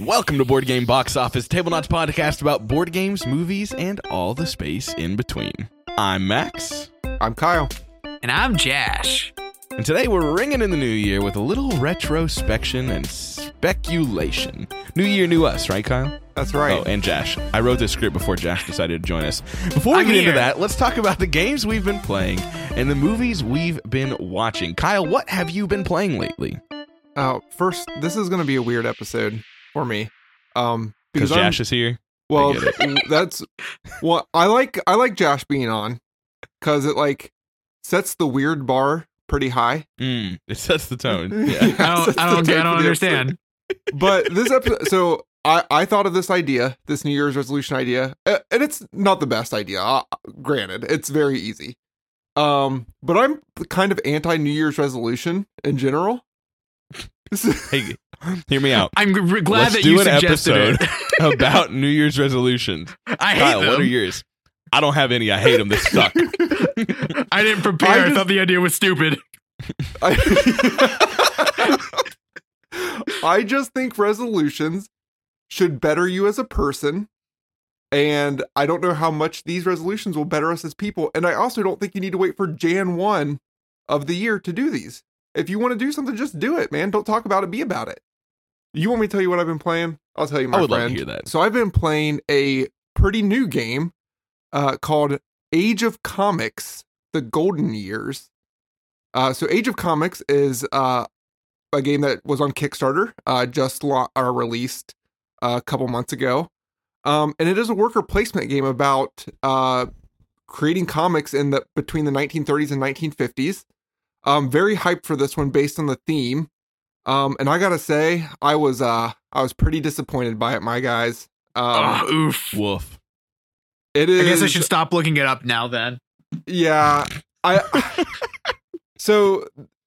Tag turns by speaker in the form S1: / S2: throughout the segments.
S1: Welcome to Board Game Box Office, Tablenauts podcast about board games, movies, and all the space in between. I'm Max,
S2: I'm Kyle.
S3: And I'm Jash.
S1: and today we're ringing in the new year with a little retrospection and speculation. New year, new us, right, Kyle?
S2: That's right.
S1: Oh, and Jash. I wrote this script before Jash decided to join us. Before we
S3: I'm
S1: get into that, let's talk about the games we've been playing and the movies we've been watching. Kyle, what have you been playing lately?
S2: Uh, first, this is going to be a weird episode for me. Um,
S1: Because
S2: I'm-
S1: is here.
S2: well,
S1: get
S2: that's well, I like I like Josh being on because it like sets the weird bar pretty high.
S1: Mm, it sets the tone. Yeah.
S3: I don't, I don't, I don't understand.
S2: But this episode, so I I thought of this idea, this New Year's resolution idea, and it's not the best idea. Uh, granted, it's very easy. Um, but I'm kind of anti New Year's resolution in general. This is-
S1: hey, hear me out.
S3: I'm g- glad
S1: Let's
S3: that
S1: do
S3: you
S1: an
S3: suggested
S1: episode
S3: it.
S1: about New Year's resolutions.
S3: I hate
S1: Kyle,
S3: them.
S1: what are yours? I don't have any. I hate them. They suck.
S3: I didn't prepare.
S2: I
S3: I, thought the idea was stupid.
S2: I, I just think resolutions should better you as a person. And I don't know how much these resolutions will better us as people. And I also don't think you need to wait for Jan 1 of the year to do these. If you want to do something, just do it, man. Don't talk about it, be about it. You want me to tell you what I've been playing? I'll tell you, my
S1: I would love to
S2: friend.
S1: hear that.
S2: So I've been playing a pretty new game uh, called Age of Comics: The Golden Years. Uh, so Age of Comics is uh, a game that was on Kickstarter, uh, just lo- uh, released a couple months ago, um, and it is a worker placement game about uh, creating comics in the between the 1930s and 1950s. Um, very hyped for this one based on the theme. Um, and I gotta say, I was uh, I was pretty disappointed by it, my guys. Um,
S3: oh, oof.
S1: Woof.
S2: it is.
S3: I guess I should stop looking it up now then.
S2: Yeah. I So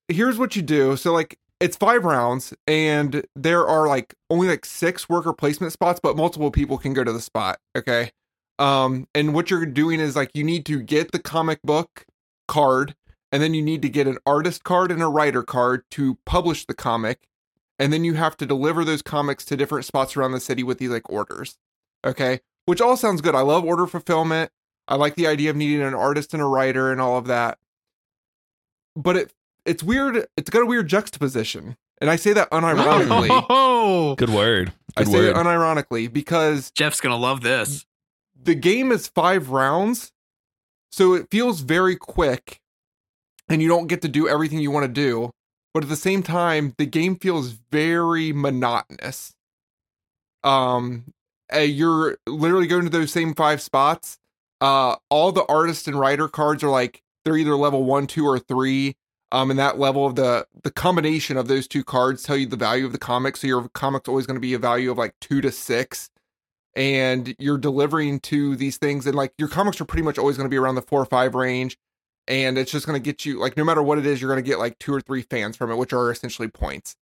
S2: here's what you do. So like it's 5 rounds and there are like only like 6 worker placement spots but multiple people can go to the spot, okay? Um and what you're doing is like you need to get the comic book card and then you need to get an artist card and a writer card to publish the comic and then you have to deliver those comics to different spots around the city with these like orders. Okay? Which all sounds good. I love order fulfillment. I like the idea of needing an artist and a writer and all of that. But it it's weird. It's got a weird juxtaposition. And I say that unironically.
S3: Oh,
S1: Good word.
S2: I say
S1: word.
S2: it unironically because
S3: Jeff's gonna love this.
S2: the game is 5 rounds. So it feels very quick and you don't get to do everything you want to do. But at the same time, the game feels very monotonous. Um uh, you're literally going to those same five spots. Uh all the artist and writer cards are like they're either level 1, 2 or 3. Um and that level of the the combination of those two cards tell you the value of the comic. So your comic's always going to be a value of like 2 to 6 and you're delivering to these things and like your comics are pretty much always going to be around the 4 or 5 range and it's just going to get you like no matter what it is you're going to get like two or three fans from it which are essentially points.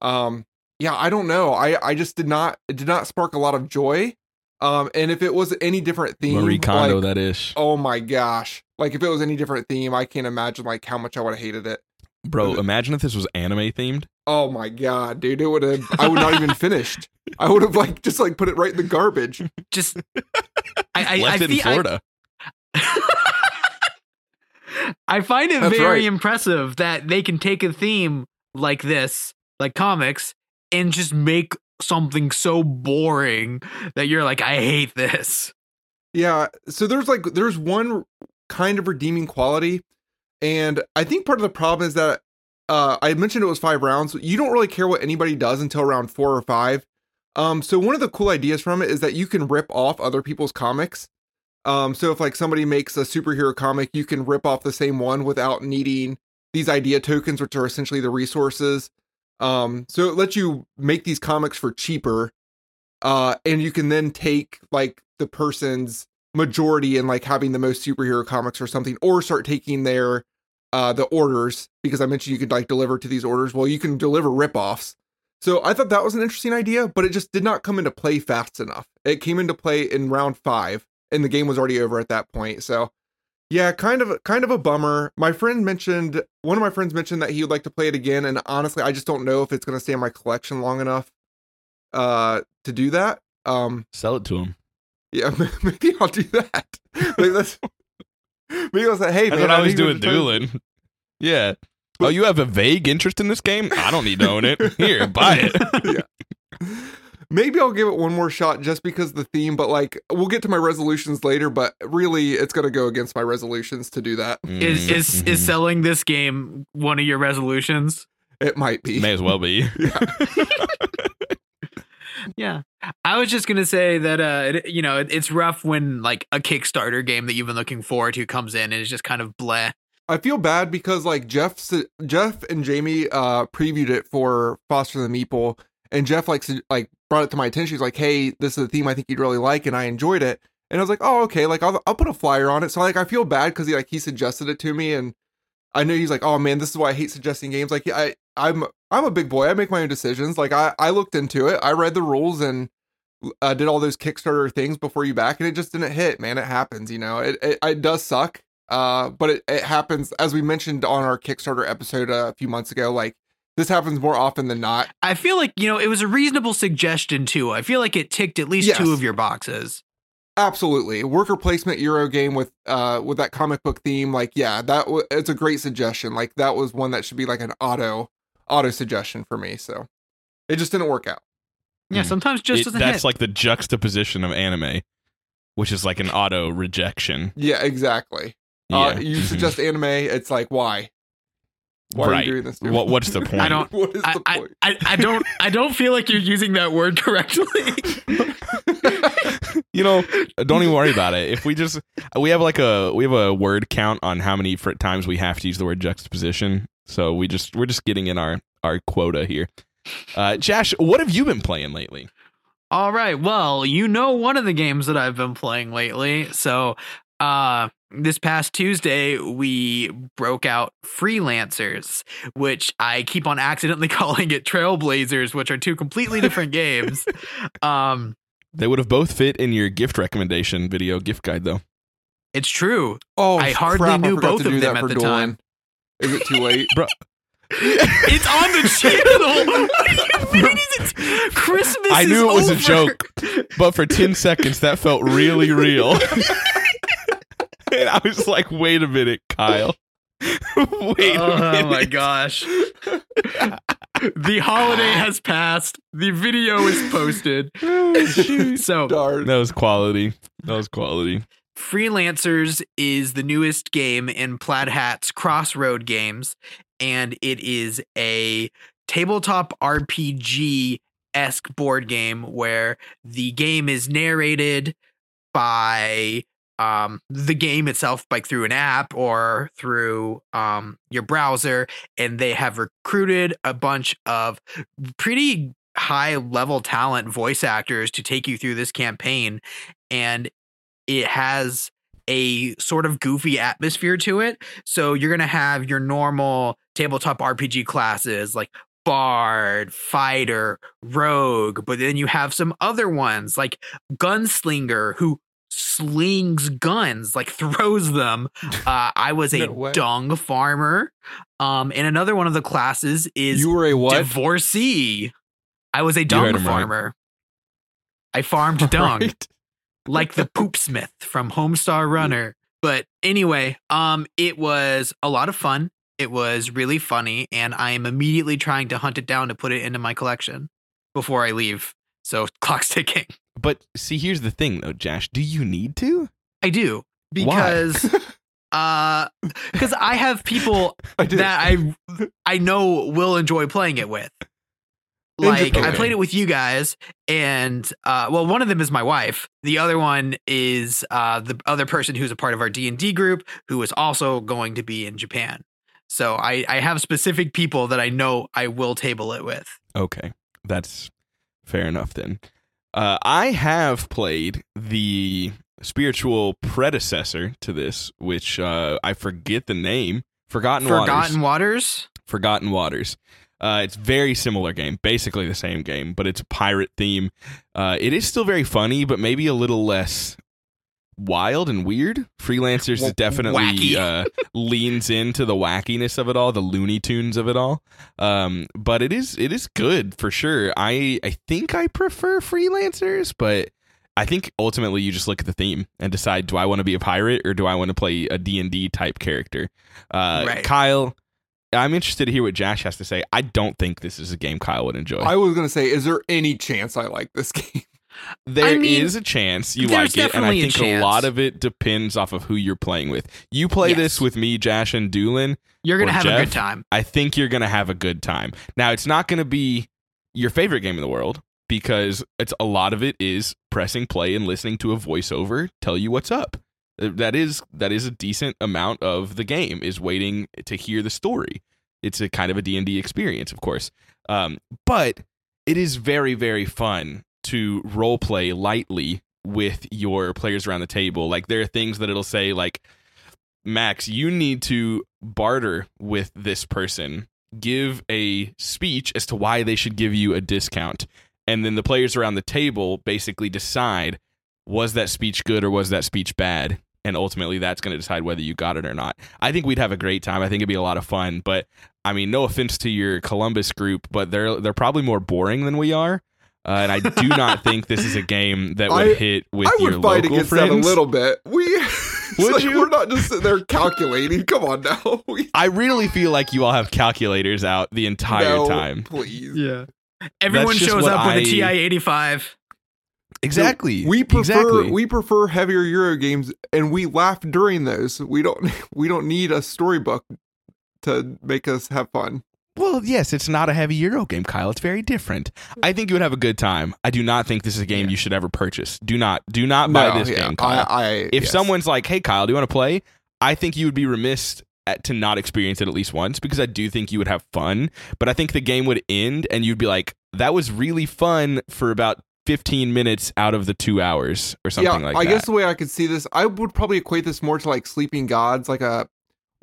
S2: Um yeah i don't know. I i just did not it did not spark a lot of joy. Um and if it was any different theme
S1: Marie Kondo,
S2: like,
S1: that is.
S2: oh my gosh. Like if it was any different theme i can't imagine like how much i would have hated it.
S1: Bro, imagine if this was anime themed.
S2: oh my god dude it would have i would not even finished. I would have like just like put it right in the garbage.
S3: Just I I,
S1: Left
S3: I,
S1: it in
S3: feel- I-
S1: Florida.
S3: I find it
S2: That's
S3: very
S2: right.
S3: impressive that they can take a theme like this, like comics, and just make something so boring that you're like, I hate this.
S2: Yeah, so there's like there's one kind of redeeming quality, and I think part of the problem is that uh, I mentioned it was five rounds. You don't really care what anybody does until round four or five. Um, so one of the cool ideas from it is that you can rip off other people's comics. Um, so if like somebody makes a superhero comic, you can rip off the same one without needing these idea tokens, which are essentially the resources. Um, so it lets you make these comics for cheaper. Uh, and you can then take like the person's majority in like having the most superhero comics or something, or start taking their uh the orders because I mentioned you could like deliver to these orders. Well, you can deliver ripoffs. So I thought that was an interesting idea, but it just did not come into play fast enough. It came into play in round five, and the game was already over at that point. So yeah, kind of kind of a bummer. My friend mentioned one of my friends mentioned that he would like to play it again, and honestly, I just don't know if it's going to stay in my collection long enough. uh to do that. Um
S1: Sell it to him.
S2: yeah, maybe I'll do that. Like that's maybe I'll say, hey
S1: That's
S2: man,
S1: what I doing,
S2: to-
S1: Doolin. Yeah. Oh, you have a vague interest in this game? I don't need to own it. Here, buy it.
S2: Maybe I'll give it one more shot just because of the theme, but like we'll get to my resolutions later, but really it's gonna go against my resolutions to do that.
S3: Is is
S1: Mhm.
S3: is selling this game one of your resolutions?
S2: It might be.
S1: May as well be.
S3: Yeah. I was just gonna say that uh it, you know it, it's rough when like a Kickstarter game that you've been looking forward to comes in and it's just kind of bleh.
S2: I feel bad because like Jeff Jeff and Jamie uh previewed it for Foster the Meeple and Jeff like like brought it to my attention. He's like, "Hey, this is a theme I think you'd really like," and I enjoyed it. And I was like, "Oh, okay. Like I'll I'll put a flyer on it." So like I feel bad because he like he suggested it to me, and I know he's like, "Oh man, this is why I hate suggesting games." Like I I'm I'm a big boy. I make my own decisions. Like I I looked into it. I read the rules and uh, did all those Kickstarter things before you back, and it just didn't hit. Man, it happens. You know, it it, it does suck. Uh, but it, it happens as we mentioned on our Kickstarter episode a few months ago. Like this happens more often than not.
S3: I feel like you know it was a reasonable suggestion too. I feel like it ticked at least
S2: Yes.
S3: two of your boxes.
S2: Absolutely, worker placement Euro game with uh with that comic book theme. Like, yeah, that w- it's a great suggestion. Like that was one that should be like an auto auto suggestion for me. So it just didn't work out.
S3: Yeah,
S1: Hmm.
S3: sometimes just
S1: It-
S3: doesn't
S1: that's
S3: hit.
S1: like the juxtaposition of anime, which is like an auto rejection.
S2: Yeah, exactly.
S1: Yeah.
S2: Uh, you suggest anime, it's like why? Why are
S1: Right.
S2: you doing this?
S1: What, what's the point?
S3: I don't-
S2: what is
S3: I,
S2: the
S3: I,
S2: point?
S3: I, I don't I don't feel like you're using that word correctly.
S1: you know, don't even worry about it. If we just we have like a we have a word count on how many fr- times we have to use the word juxtaposition. So we just we're just getting in our our quota here. Uh, Josh, what have you been playing lately?
S3: All right. Well, you know one of the games that I've been playing lately. So, uh this past Tuesday we broke out Freelancers, which I keep on accidentally calling it Trailblazers, which are two completely different games. Um
S1: They would have both fit in your gift recommendation video gift guide, though.
S3: it's true.
S2: oh,
S3: I hardly
S2: crap,
S3: knew
S2: forgot
S3: both of
S2: do
S3: them
S2: that
S3: at
S2: for
S3: the
S2: Dolan.
S3: time.
S2: Is it too late?
S3: It's on the channel. What do you mean is it- Christmas
S1: I knew
S3: is
S1: it was a joke, but for 10 seconds, that felt really real. And I was like, wait a minute, Kyle. wait a
S3: Oh
S1: minute.
S3: my gosh. the holiday has passed. The video is posted. So,
S2: Darn.
S1: That was quality. That was quality.
S3: Freelancers is the newest game in Plaid Hat's Crossroad Games, and it is a tabletop RPG esque board game where the game is narrated by um the game itself like through an app or through um your browser and they have recruited a bunch of pretty high level talent voice actors to take you through this campaign and it has a sort of goofy atmosphere to it. So you're going to have your normal tabletop RPG classes like bard, fighter, rogue, but then you have some other ones like gunslinger who slings guns, like throws them. Uh, I was a
S2: way.
S3: dung farmer. Um, and another one of the classes is
S2: You were a what?
S3: divorcee. I was a dung
S1: him right.
S3: farmer. I farmed dung
S2: Right.
S3: like the poop smith from Homestar Runner. But anyway, um, it was a lot of fun. It was really funny, and I am immediately trying to hunt it down to put it into my collection before I leave. So clock's ticking.
S1: But see, here's the thing, though, Josh. Do you need to?
S3: I do because uh because I have people
S2: I
S3: that I I know will enjoy playing it with. Like I played it with you guys, and uh, well, one of them is my wife. The other one is uh, the other person who's a part of our D and D group, who is also going to be in Japan. So I I have specific people that I know I will table it with.
S1: Okay, that's fair enough then. Uh, I have played the spiritual predecessor to this, which uh, I forget the name. Forgotten,
S3: Forgotten
S1: Waters.
S3: Waters.
S1: Forgotten Waters. Uh, it's very similar game, basically the same game, but it's a pirate theme. Uh, it is still very funny, but maybe a little less wild and weird. Freelancers
S3: W-
S1: definitely uh, leans into the wackiness of it all, the Looney Tunes of it all. Um, but it is it is good for sure. I I think I prefer freelancers, but I think ultimately you just look at the theme and decide: do I want to be a pirate or do I want to play a D and D type character? Uh,
S3: Right.
S1: Kyle, I'm interested to hear what Josh has to say. I don't think this is a game Kyle would enjoy.
S2: I was gonna say, is there any chance I like this game?
S1: There is
S3: I mean,
S1: a chance you like it, and I
S3: definitely a
S1: think a, lot of it depends off of who you're playing with. You play
S3: Yes.
S1: this with me, Josh, and Doolin.
S3: You're gonna have a good time.
S1: I think you're gonna have a good time. Now, it's not gonna be your favorite game in the world because it's a lot of it is pressing play and listening to a voiceover tell you what's up. That is that is a decent amount of the game is waiting to hear the story. It's a kind of a D&D experience, of course. Um, but it is very very fun to role play lightly with your players around the table. Like there are things that it'll say like Max, you need to barter with this person. Give a speech as to why they should give you a discount. And then the players around the table basically decide was that speech good or was that speech bad? And ultimately, that's going to decide whether you got it or not. I think we'd have a great time. I think it'd be a lot of fun. But I mean, no offense to your Columbus group, but they're they're probably more boring than we are. Uh, and I do not think this is a game that would
S2: I-
S1: hit with
S2: I
S1: your
S2: would fight
S1: local
S2: against
S1: friends.
S2: that a little bit. We
S1: would
S2: like,
S1: you?
S2: We're not just sitting there calculating. Come on now. We,
S1: I really feel like you all have calculators out the entire
S2: no,
S1: time.
S2: please.
S3: Yeah. Everyone shows
S1: what
S3: up with
S1: I-
S3: a TI 85.
S1: Exactly.
S2: We prefer
S1: Exactly.
S2: we prefer heavier Euro games, and we laugh during those. We don't we don't need a storybook to make us have fun.
S1: Well, yes, it's not a heavy Euro game, Kyle. It's very different. I think you would have a good time. I do not think this is a game
S3: Yeah.
S1: you should ever purchase. Do not, do not buy
S2: No,
S1: this
S2: yeah,
S1: game, Kyle.
S2: I, I,
S1: if
S2: yes.
S1: someone's like, "Hey, Kyle, do you want to play?" I think you would be remiss at, to not experience it at least once because I do think you would have fun. But I think the game would end and you'd be like, "That was really fun for about." 15 minutes out of the two hours or something
S2: yeah,
S1: like
S2: I
S1: that.
S2: I guess the way I could see this, I would probably equate this more to like Sleeping Gods, like a.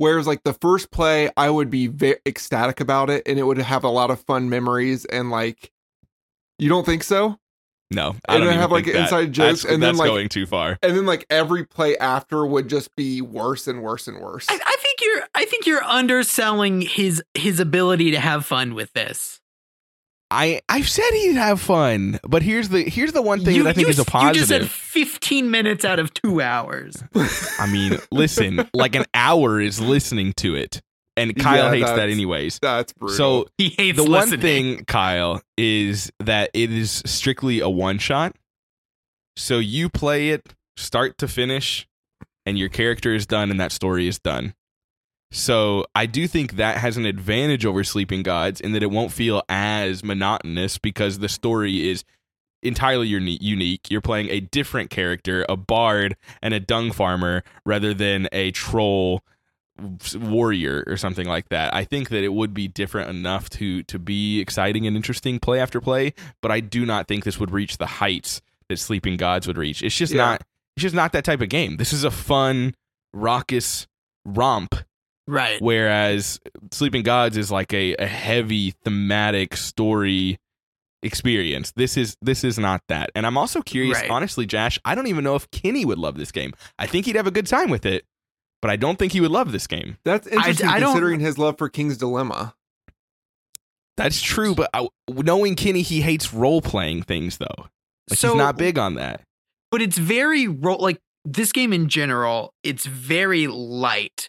S2: Whereas like the first play, I would be very ecstatic about it, and it would have a lot of fun memories, and like, you don't think so?
S1: no, I
S2: and
S1: don't
S2: then have, like,
S1: that.
S2: inside jokes,
S1: That's,
S2: and then,
S1: that's
S2: like-
S1: going too far.
S2: And then like every play after would just be worse and worse and worse.
S3: I, I think you're I think you're underselling his his ability to have fun with this.
S1: I I've said he'd have fun, but here's the here's the one thing
S3: you,
S1: that I think
S3: you
S1: is a
S3: s- You just said 15 minutes out of two hours.
S1: I mean, listen, like an hour is listening to it, and Kyle
S2: Yeah,
S1: hates that anyways.
S2: That's brutal.
S1: So
S3: He hates
S1: the one thing, Kyle, is that it is strictly a one shot. So you play it start to finish, and your character is done, and that story is done. So I do think that has an advantage over Sleeping Gods in that it won't feel as monotonous because the story is entirely unique. You're playing a different character, a bard and a dung farmer, rather than a troll warrior or something like that. I think that it would be different enough to to be exciting and interesting play after play, but I do not think this would reach the heights that Sleeping Gods would reach. It's just
S2: Yeah.
S1: not it's just not that type of game. This is a fun raucous romp
S3: Right.
S1: whereas Sleeping Gods is like a, a heavy thematic story experience. This is this is not that. And I'm also curious,
S3: Right.
S1: honestly, Josh, I don't even know if Kenny would love this game. I think he'd have a good time with it, but I don't think he would love this game.
S2: that's interesting
S3: I don't-
S2: considering his love for King's Dilemma.
S1: That's true, but I, knowing Kenny, he hates role playing things though. Like
S3: so
S1: he's not big on that.
S3: but it's very ro- like this game in general it's very light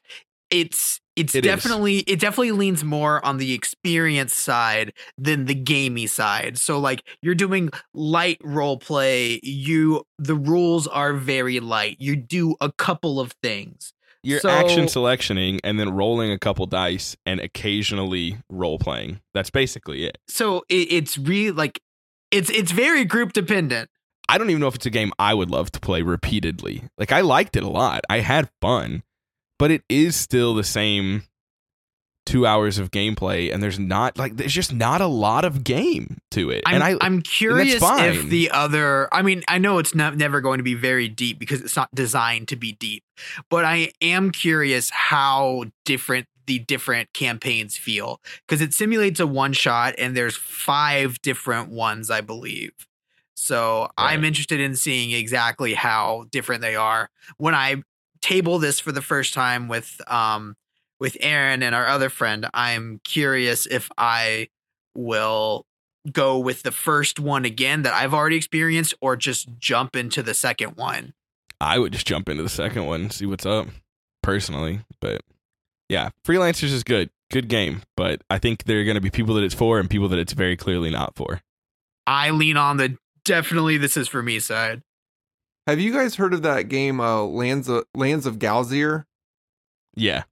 S3: it's it's
S1: It is.
S3: definitely it definitely leans more on the experience side than the gamey side so like you're doing light role play you the rules are very light you do a couple of things
S1: You're
S3: So-
S1: action selectioning and then rolling a couple dice and occasionally role playing. That's basically it.
S3: so it, it's really like it's it's very group dependent
S1: I don't even know if it's a game I would love to play repeatedly. Like I liked it a lot. I had fun, but it is still the same 2 hours of gameplay and there's not like there's just not a lot of game to it.
S3: I'm,
S1: and I
S3: I'm curious if the other. I mean, I know it's not never going to be very deep because it's not designed to be deep, but I am curious how different the different campaigns feel because it simulates a one shot and there's five different ones, I believe. So I'm interested in seeing exactly how different they are. When I table this for the first time with um with Aaron and our other friend, I'm curious if I will go with the first one again that I've already experienced or just jump into the second one.
S1: I would just jump into the second one, and see what's up, personally. But yeah, freelancers is good, good game. But I think there are going to be people that it's for and people that it's very clearly not for.
S3: I lean on the definitely this is for me side.
S2: Have you guys heard of that game, uh, Lands of Lands of Galzyr?
S1: Yeah.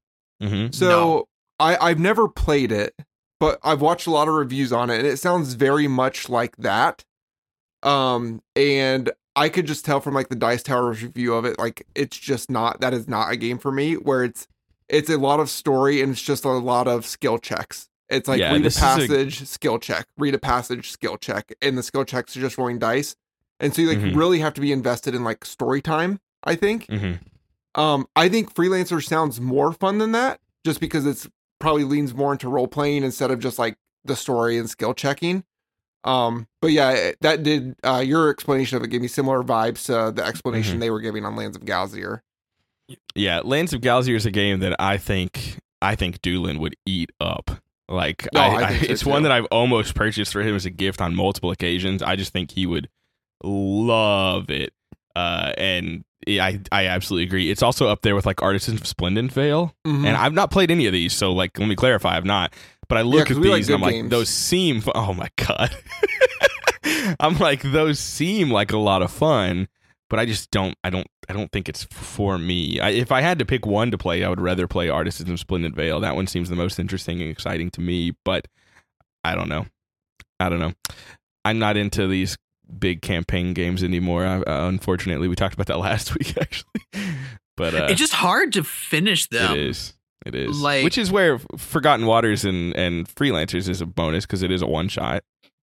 S1: Mm-hmm.
S2: So
S3: No.
S2: I I've never played it, but I've watched a lot of reviews on it, and it sounds very much like that. Um, and I could just tell from like the Dice Tower's review of it, like it's just not that is not a game for me. Where it's it's a lot of story and it's just a lot of skill checks. It's like
S1: Yeah,
S2: read a
S1: this is a-
S2: passage, skill check, read a passage, skill check, and the skill checks are just rolling dice. And so you like
S1: Mhm.
S2: really have to be invested in like story time. I think.
S1: Mm-hmm.
S2: Um, I think freelancer sounds more fun than that, just because it's probably leans more into role playing instead of just like the story and skill checking. Um, but yeah, that did uh, your explanation of it gave me similar vibes to the explanation
S1: Mhm.
S2: they were giving on Lands of Galzyr.
S1: Yeah, Lands of Galzyr is a game that I think I think Doolin would eat up. Like
S2: No,
S1: I,
S2: I
S1: I-
S2: so
S1: it's one that I've almost purchased for him as a gift on multiple occasions. I just think he would love it. Uh, and yeah, I I absolutely agree. It's also up there with like Artisans of Splendid Vale,
S2: Mhm.
S1: and I've not played any of these. So like, let me clarify, I've not. But I look
S2: 'cause
S1: at
S2: we like
S1: these and I'm
S2: good
S1: like, those seem. Oh my god. I'm like, those seem like a lot of fun, but I just don't. I don't. I don't think it's for me. I, if I had to pick one to play, I would rather play Artisans of Splendid Vale. That one seems the most interesting and exciting to me. But I don't know. I don't know. I'm not into these big campaign games anymore. I, uh, unfortunately, we talked about that last week actually. But uh,
S3: it's just hard to finish them.
S1: it is. It is.
S3: Like-
S1: Which is where Forgotten Waters and and Freelancers is a bonus because it is a one shot.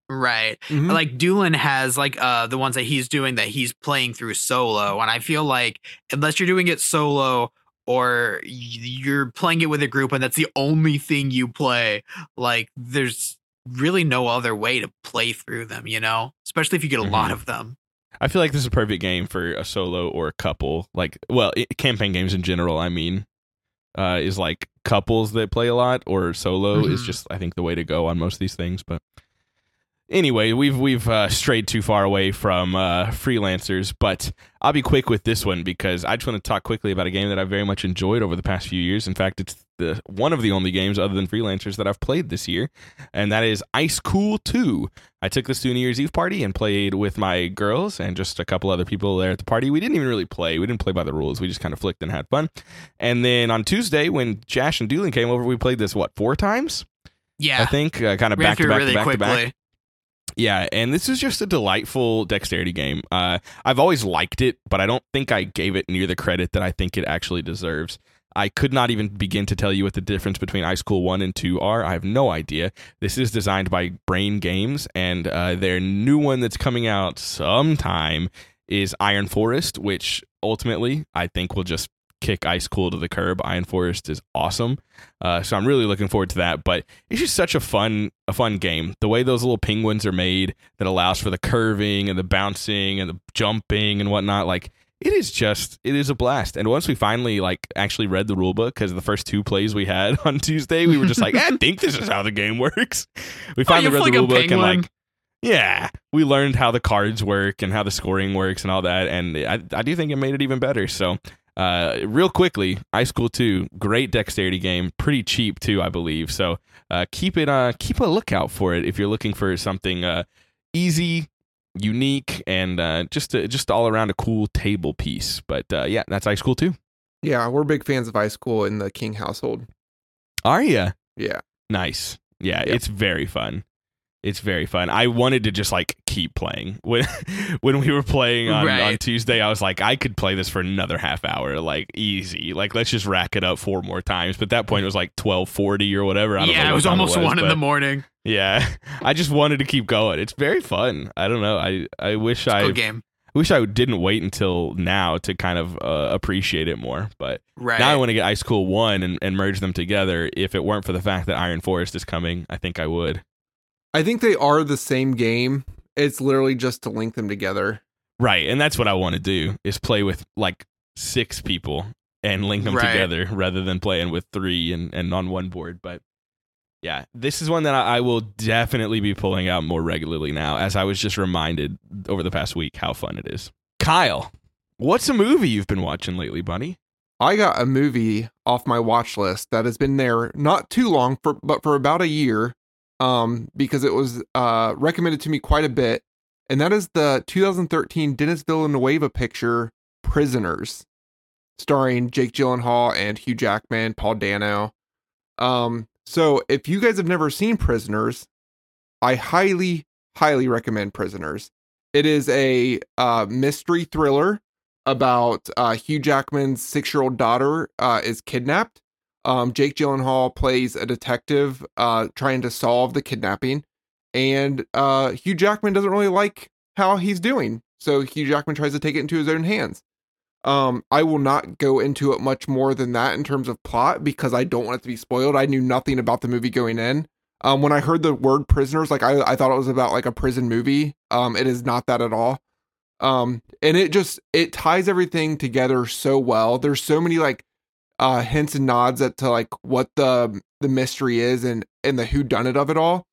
S3: Right.
S2: Mhm.
S3: Like Doolin has like uh the ones that he's doing that he's playing through solo. And I feel like unless you're doing it solo or you're playing it with a group and that's the only thing you play, like there's really no other way to play through them, you know? Especially if you get a lot
S1: Mhm.
S3: of them.
S1: I feel like this is a perfect game for a solo or a couple. Like, well, i campaign games in general. I mean, uh, is like couples that play a lot or solo is
S3: Mhm.
S1: just I think the way to go on most of these things. But anyway, we've we've uh, strayed too far away from uh, freelancers. But I'll be quick with this one because I just want to talk quickly about a game that I very much enjoyed over the past few years. In fact, it's the one of the only games other than freelancers that I've played this year, and that is Ice Cool Two. I took this to a New Year's Eve party and played with my girls and just a couple other people there at the party. We didn't even really play. We didn't play by the rules. We just kind of flicked and had fun. And then on Tuesday, when Jash and Doolin came over, we played this what four times?
S3: Yeah.
S1: I think uh, kind of
S3: Ran
S1: back to back
S3: really
S1: to back to
S3: quickly.
S1: back. Yeah, and this is just a delightful dexterity game. Uh, I've always liked it, but I don't think I gave it near the credit that I think it actually deserves. I could not even begin to tell you what the difference between Ice Cool 1 and 2 are. I have no idea. This is designed by Brain Games, and uh, their new one that's coming out sometime is Iron Forest, which ultimately I think will just kick Ice Cool to the curb. Iron Forest is awesome. Uh, so I'm really looking forward to that. But it's just such a fun a fun game. The way those little penguins are made that allows for the curving and the bouncing and the jumping and whatnot. Like it is just it is a blast. And once we finally like actually read the rule book because the first two plays we had on Tuesday, we were just like, "Eh, I think this is how the game works. We finally
S3: Oh,
S1: read the rule book and like. Yeah, we learned how the cards work and how the scoring works and all that, and I, I do think it made it even better. So, uh, real quickly, Ice Cool Two, great dexterity game, pretty cheap too, I believe. So, uh, keep it, uh, keep a lookout for it if you're looking for something uh, easy, unique, and uh, just a, just all around a cool table piece. But uh, yeah, that's Ice Cool Two.
S2: yeah, we're big fans of Ice Cool in the King household.
S1: Are you?
S2: Yeah.
S1: Nice. Yeah,
S2: Yep.
S1: it's very fun. It's very fun. I wanted to just like keep playing when when we were playing on, on Tuesday. I was like, I could play this for another half hour, like easy. Like let's just rack it up four more times. But at that point, it was like twelve forty or whatever. I don't
S3: Yeah,
S1: what
S3: it was almost one in the morning.
S1: Yeah, I just wanted to keep going. It's very fun. I don't know. I I wish I
S3: game.
S1: wish I didn't wait until now to kind of uh, appreciate it more. But
S3: Right.
S1: now I want to get Ice Cool One and, and merge them together. If it weren't for the fact that Iron Forest is coming, I think I would.
S2: I think they are the same game it's literally just to link them together.
S1: Right, and that's what I want to do is play with like six people and link them
S3: Right.
S1: together rather than playing with three and, and on one board. But yeah, this is one that I, I will definitely be pulling out more regularly now, as I was just reminded over the past week how fun it is. Kyle, what's a movie you've been watching lately, buddy?
S2: I got a movie off my watch list that has been there not too long for but for about a year um because it was uh recommended to me quite a bit and that is the 2013 Dennis Villanueva picture Prisoners starring Jake Gyllenhaal and Hugh Jackman, Paul Dano. Um so if you guys have never seen Prisoners, I highly highly recommend Prisoners. It is a uh mystery thriller about uh, Hugh Jackman's six year old daughter uh, is kidnapped. Um, Jake Gyllenhaal plays a detective uh, trying to solve the kidnapping, and uh, Hugh Jackman doesn't really like how he's doing. So Hugh Jackman tries to take it into his own hands. Um, I will not go into it much more than that in terms of plot because I don't want it to be spoiled. I knew nothing about the movie going in. Um, when I heard the word prisoners, like I, I thought it was about like a prison movie. Um, it is not that at all um and it just it ties everything together so well there's so many like uh hints and nods at to like what the the mystery is and and the who done it of it all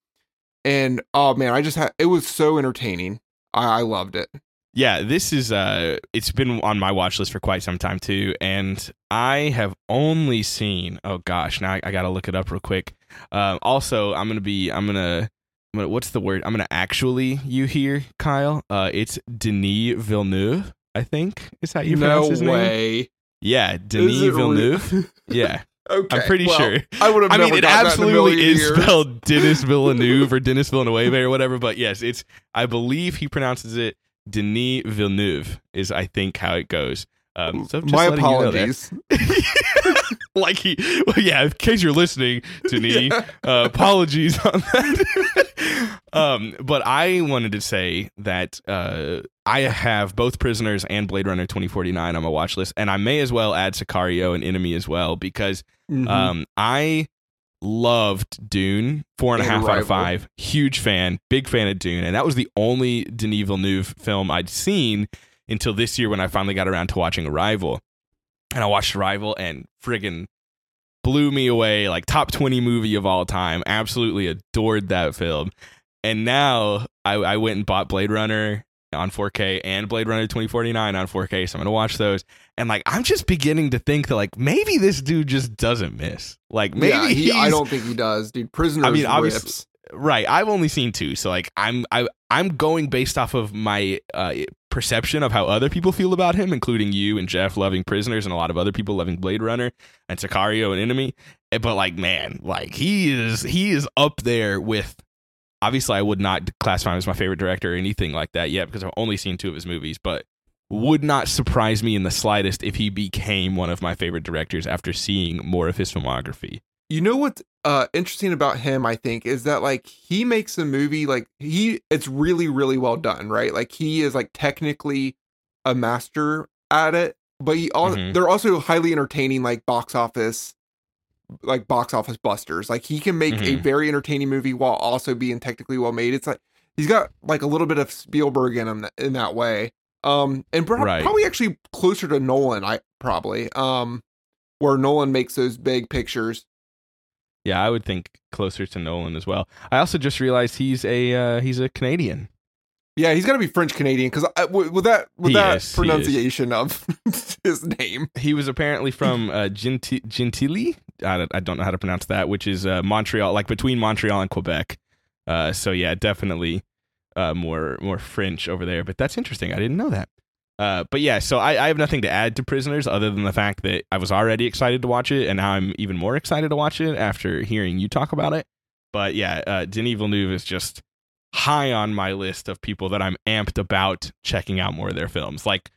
S2: and oh man i just had it was so entertaining i i loved it
S1: Yeah, this is uh it's been on my watch list for quite some time too and I have only seen oh gosh, now I, I got to look it up real quick. Um also, I'm going to be I'm going to I'm gonna, what's the word? I'm going to actually you here, Kyle. Uh it's Denis Villeneuve, I think. Is that you
S2: no
S1: pronounce his name? Yeah, Denis
S2: Is it re-
S1: Villeneuve. yeah.
S2: okay
S1: I'm pretty
S2: well,
S1: sure.
S2: i would have
S1: I mean, it
S2: got that in a
S1: absolutely is
S2: years.
S1: spelled Dennis Villeneuve or Dennis Villeneuve or whatever, but yes, it's. I believe he pronounces it Denis Villeneuve is I think how it goes. Um, so just
S2: my
S1: letting you know
S2: apologies
S1: like he, well, yeah. In case you're listening, Denis,
S2: Yeah.
S1: uh, apologies on that. Um, but I wanted to say that uh, I have both Prisoners and Blade Runner 2049 on my watch list, and I may as well add Sicario and Enemy as well because
S2: Mhm.
S1: um, I loved Dune, four and a half
S2: and a And
S1: half out of five. Huge fan, big fan of Dune, and that was the only Denis Villeneuve film I'd seen until this year when I finally got around to watching Arrival. And I watched Arrival and friggin' blew me away, like top twenty movie of all time. Absolutely adored that film. And now I, I went and bought Blade Runner on 4K and Blade Runner 2049 on 4K. So I'm gonna watch those. And like I'm just beginning to think that like maybe this dude just doesn't miss. Like maybe
S2: yeah, he, I don't think he does, dude. Prisoners
S1: I mean, obviously-
S2: rips.
S1: right. I've only seen two, so like I'm I I'm going based off of my uh, perception of how other people feel about him, including you and Jeff loving Prisoners and a lot of other people loving Blade Runner and Sicario and Enemy. Eh, But like, man, like he is he is up there with. Obviously, I would not classify him as my favorite director or anything like that yet because I've only seen two of his movies. But would not surprise me in the slightest if he became one of my favorite directors after seeing more of his filmography.
S2: You know what's uh interesting about him, I think, is that like he makes a movie like he it's really, really well done, right? Like he is like technically a master at it, but he all
S1: Mhm.
S2: they're also highly entertaining, like box office like box office busters. Like he can make a
S1: Mhm.
S2: very entertaining movie while also being technically well made. It's like he's got like a little bit of Spielberg in him th- in that way. Um and
S1: Right.
S2: probably actually closer to Nolan, I probably. Um where Nolan makes those big pictures.
S1: Yeah, I would think closer to Nolan as well. I also just realized he's a uh, he's a Canadian.
S2: Yeah, he's got to be French Canadian because with that with
S1: He
S2: that
S1: is,
S2: pronunciation of his name.
S1: He was apparently from uh, Genti- Gentilly. I don't, I don't know how to pronounce that, which is uh, Montreal, like between Montreal and Quebec. Uh, so yeah, definitely uh, more more French over there. But that's interesting. I didn't know that. Uh, but yeah, so I, I have nothing to add to Prisoners other than the fact that I was already excited to watch it, and now I'm even more excited to watch it after hearing you talk about it. But yeah, uh, Denis Villeneuve is just high on my list of people that I'm amped about checking out more of their films. Like,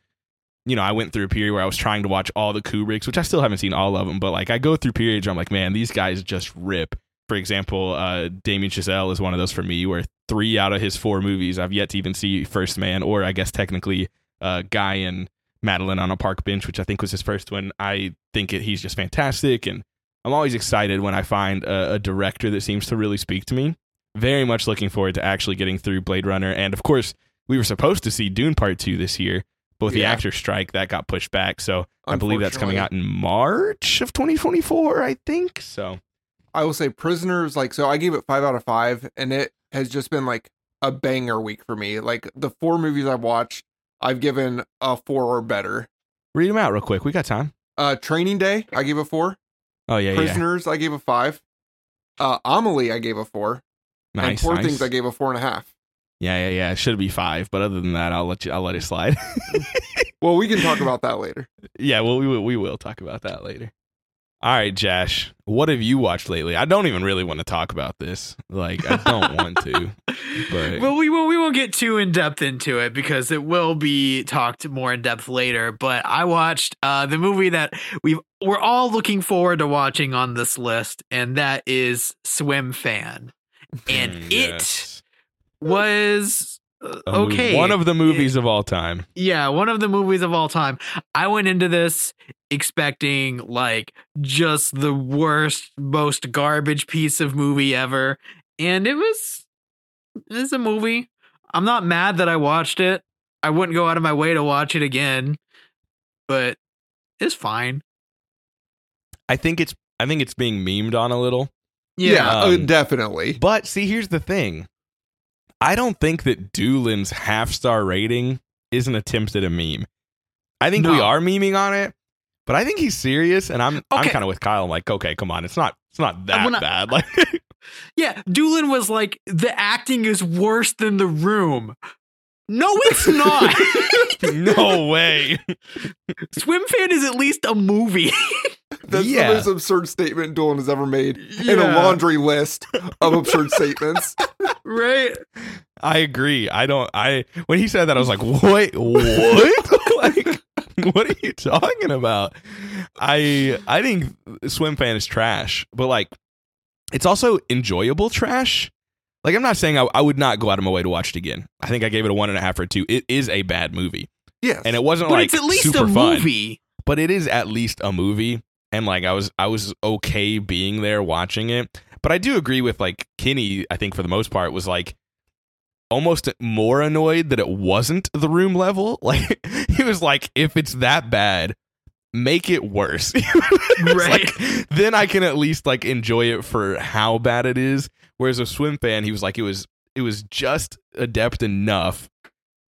S1: you know, I went through a period where I was trying to watch all the Kubricks, which I still haven't seen all of them, but like I go through periods where I'm like, man, these guys just rip. For example, uh, Damien Chazelle is one of those for me, where three out of his four movies I've yet to even see First Man, or I guess technically uh, Guy and Madeline on a Park Bench, which I think was his first one. I think it, he's just fantastic, and I'm always excited when I find a, a director that seems to really speak to me. Very much looking forward to actually getting through Blade Runner. And of course, we were supposed to see Dune Part 2 this year, but with the actor strike, that got pushed back. So I believe that's coming out in March of 2024, I think. So
S2: I will say Prisoners, like, so I gave it five out of five, and it has just been like a banger week for me. Like, the four movies I've watched, I've given a four or better.
S1: read them out real quick. We got time.
S2: Uh, Training Day, I gave a four.
S1: Oh, yeah, yeah.
S2: Prisoners, I gave a five. Uh, Amelie, I gave a four. And
S1: Nice.
S2: Poor
S1: nice.
S2: Things, I gave a four and a half.
S1: Yeah, yeah, yeah. It should be five, but other than that, I'll let you. I'll let it slide.
S2: Well, we can talk about that later.
S1: yeah, well, we will. We will talk about that later. All right, Josh. What have you watched lately? I don't even really want to talk about this. Like, I don't want to. But
S3: well, we won't we won't get too in depth into it because it will be talked more in depth later. But I watched uh, the movie that we we're all looking forward to watching on this list, and that is Swim Fan, and
S1: Mm,
S3: it
S1: yes.
S3: was uh, okay.
S1: One of the movies of all time.
S3: yeah, one of the movies of all time. I went into this expecting like just the worst, most garbage piece of movie ever, and it was it's a movie. I'm not mad that I watched it. I wouldn't go out of my way to watch it again, but it's fine.
S1: I think it's. I think it's being memed on a little.
S2: Yeah, uh,
S1: Um,
S2: definitely.
S1: But see, here's the thing. I don't think that Doolin's half star rating is an attempt at a meme. I think we are memeing on it, but I think he's serious, and I'm I'm kind of with Kyle. I'm like, okay, come on, it's not it's not that
S3: I-
S1: bad. Like,
S3: Yeah, Doolin was like, the acting is worse than the room. No, it's not.
S1: no way.
S3: Swim Fan is at least a movie.
S2: That's
S1: yeah.
S2: the most absurd statement Dolan has ever made in a laundry list of absurd statements.
S3: right?
S1: I agree. I don't. I when he said that, I was like, "What? what? like, what are you talking about?" I I think Swim Fan is trash, but like, it's also enjoyable trash. Like, I'm not saying I, I would not go out of my way to watch it again. I think I gave it a one and a half or two. It is a bad movie,
S2: Yes.
S1: and it wasn't
S3: But
S1: like
S3: it's at least
S1: super
S3: a
S1: fun,
S3: movie.
S1: but it is at least a movie. And like, I was I was okay being there watching it. But I do agree with like Kenny. I think for the most part was like almost more annoyed that it wasn't the room level. Like he was like, if it's that bad, make it worse.
S3: Right.
S1: like, then I can at least like enjoy it for how bad it is. Whereas a swim fan, he was like, it was it was just adept enough.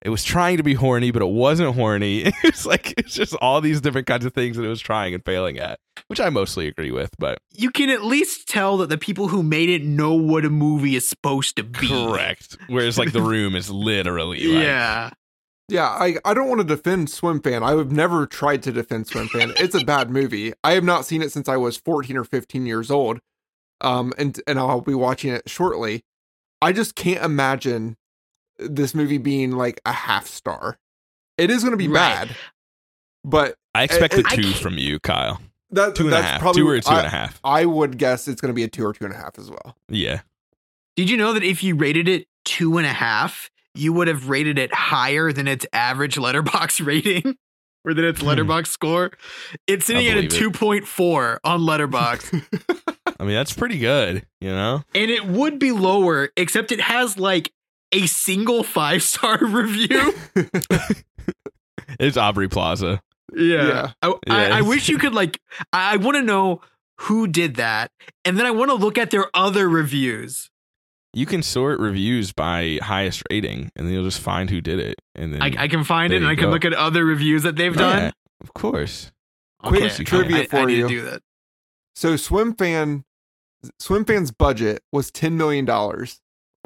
S1: It was trying to be horny, but it wasn't horny. It's like it's just all these different kinds of things that it was trying and failing at, which I mostly agree with. But
S3: You can at least tell that the people who made it know what a movie is supposed to be.
S1: correct. Whereas like the room is literally like,
S3: Yeah.
S2: Yeah, I, I don't want to defend Swim Fan. I have never tried to defend Swim Fan. It's a bad movie. I have not seen it since I was 14 or 15 years old. Um and and I'll be watching it shortly. I just can't imagine this movie being like a half star. It is going to be
S3: Right.
S2: bad. But
S1: I expected
S3: a
S1: two from you, Kyle.
S2: that,
S1: Two and a
S2: that's
S1: half.
S2: probably
S1: Two or two
S2: I,
S1: and a half.
S2: I would guess it's going to be a 2 or two and a half as well.
S1: Yeah.
S3: Did you know that if you rated it two and a half, you would have rated it higher than its average Letterboxd rating? Or than its
S1: Hmm.
S3: Letterboxd score? It's sitting at a
S1: believe it.
S3: 2.4 on Letterboxd.
S1: I mean, that's pretty good, you know?
S3: and it would be lower, except it has like a single five star review.
S1: It's Aubrey Plaza.
S3: Yeah.
S2: Yeah.
S3: I, I, I wish you could like I, I want to know who did that. And then I want to look at their other reviews.
S1: You can sort reviews by highest rating, and then you'll just find who did it. And then
S3: I, I can find it and
S1: you
S3: I can
S1: go.
S3: look at other reviews that they've done.
S1: Yeah, of course.
S2: Quick
S1: course you can.
S2: trivia
S3: I, I
S2: for
S3: need
S2: you.
S3: to do that.
S2: So Swim Fan Swim Fan's budget was 10 million dollars.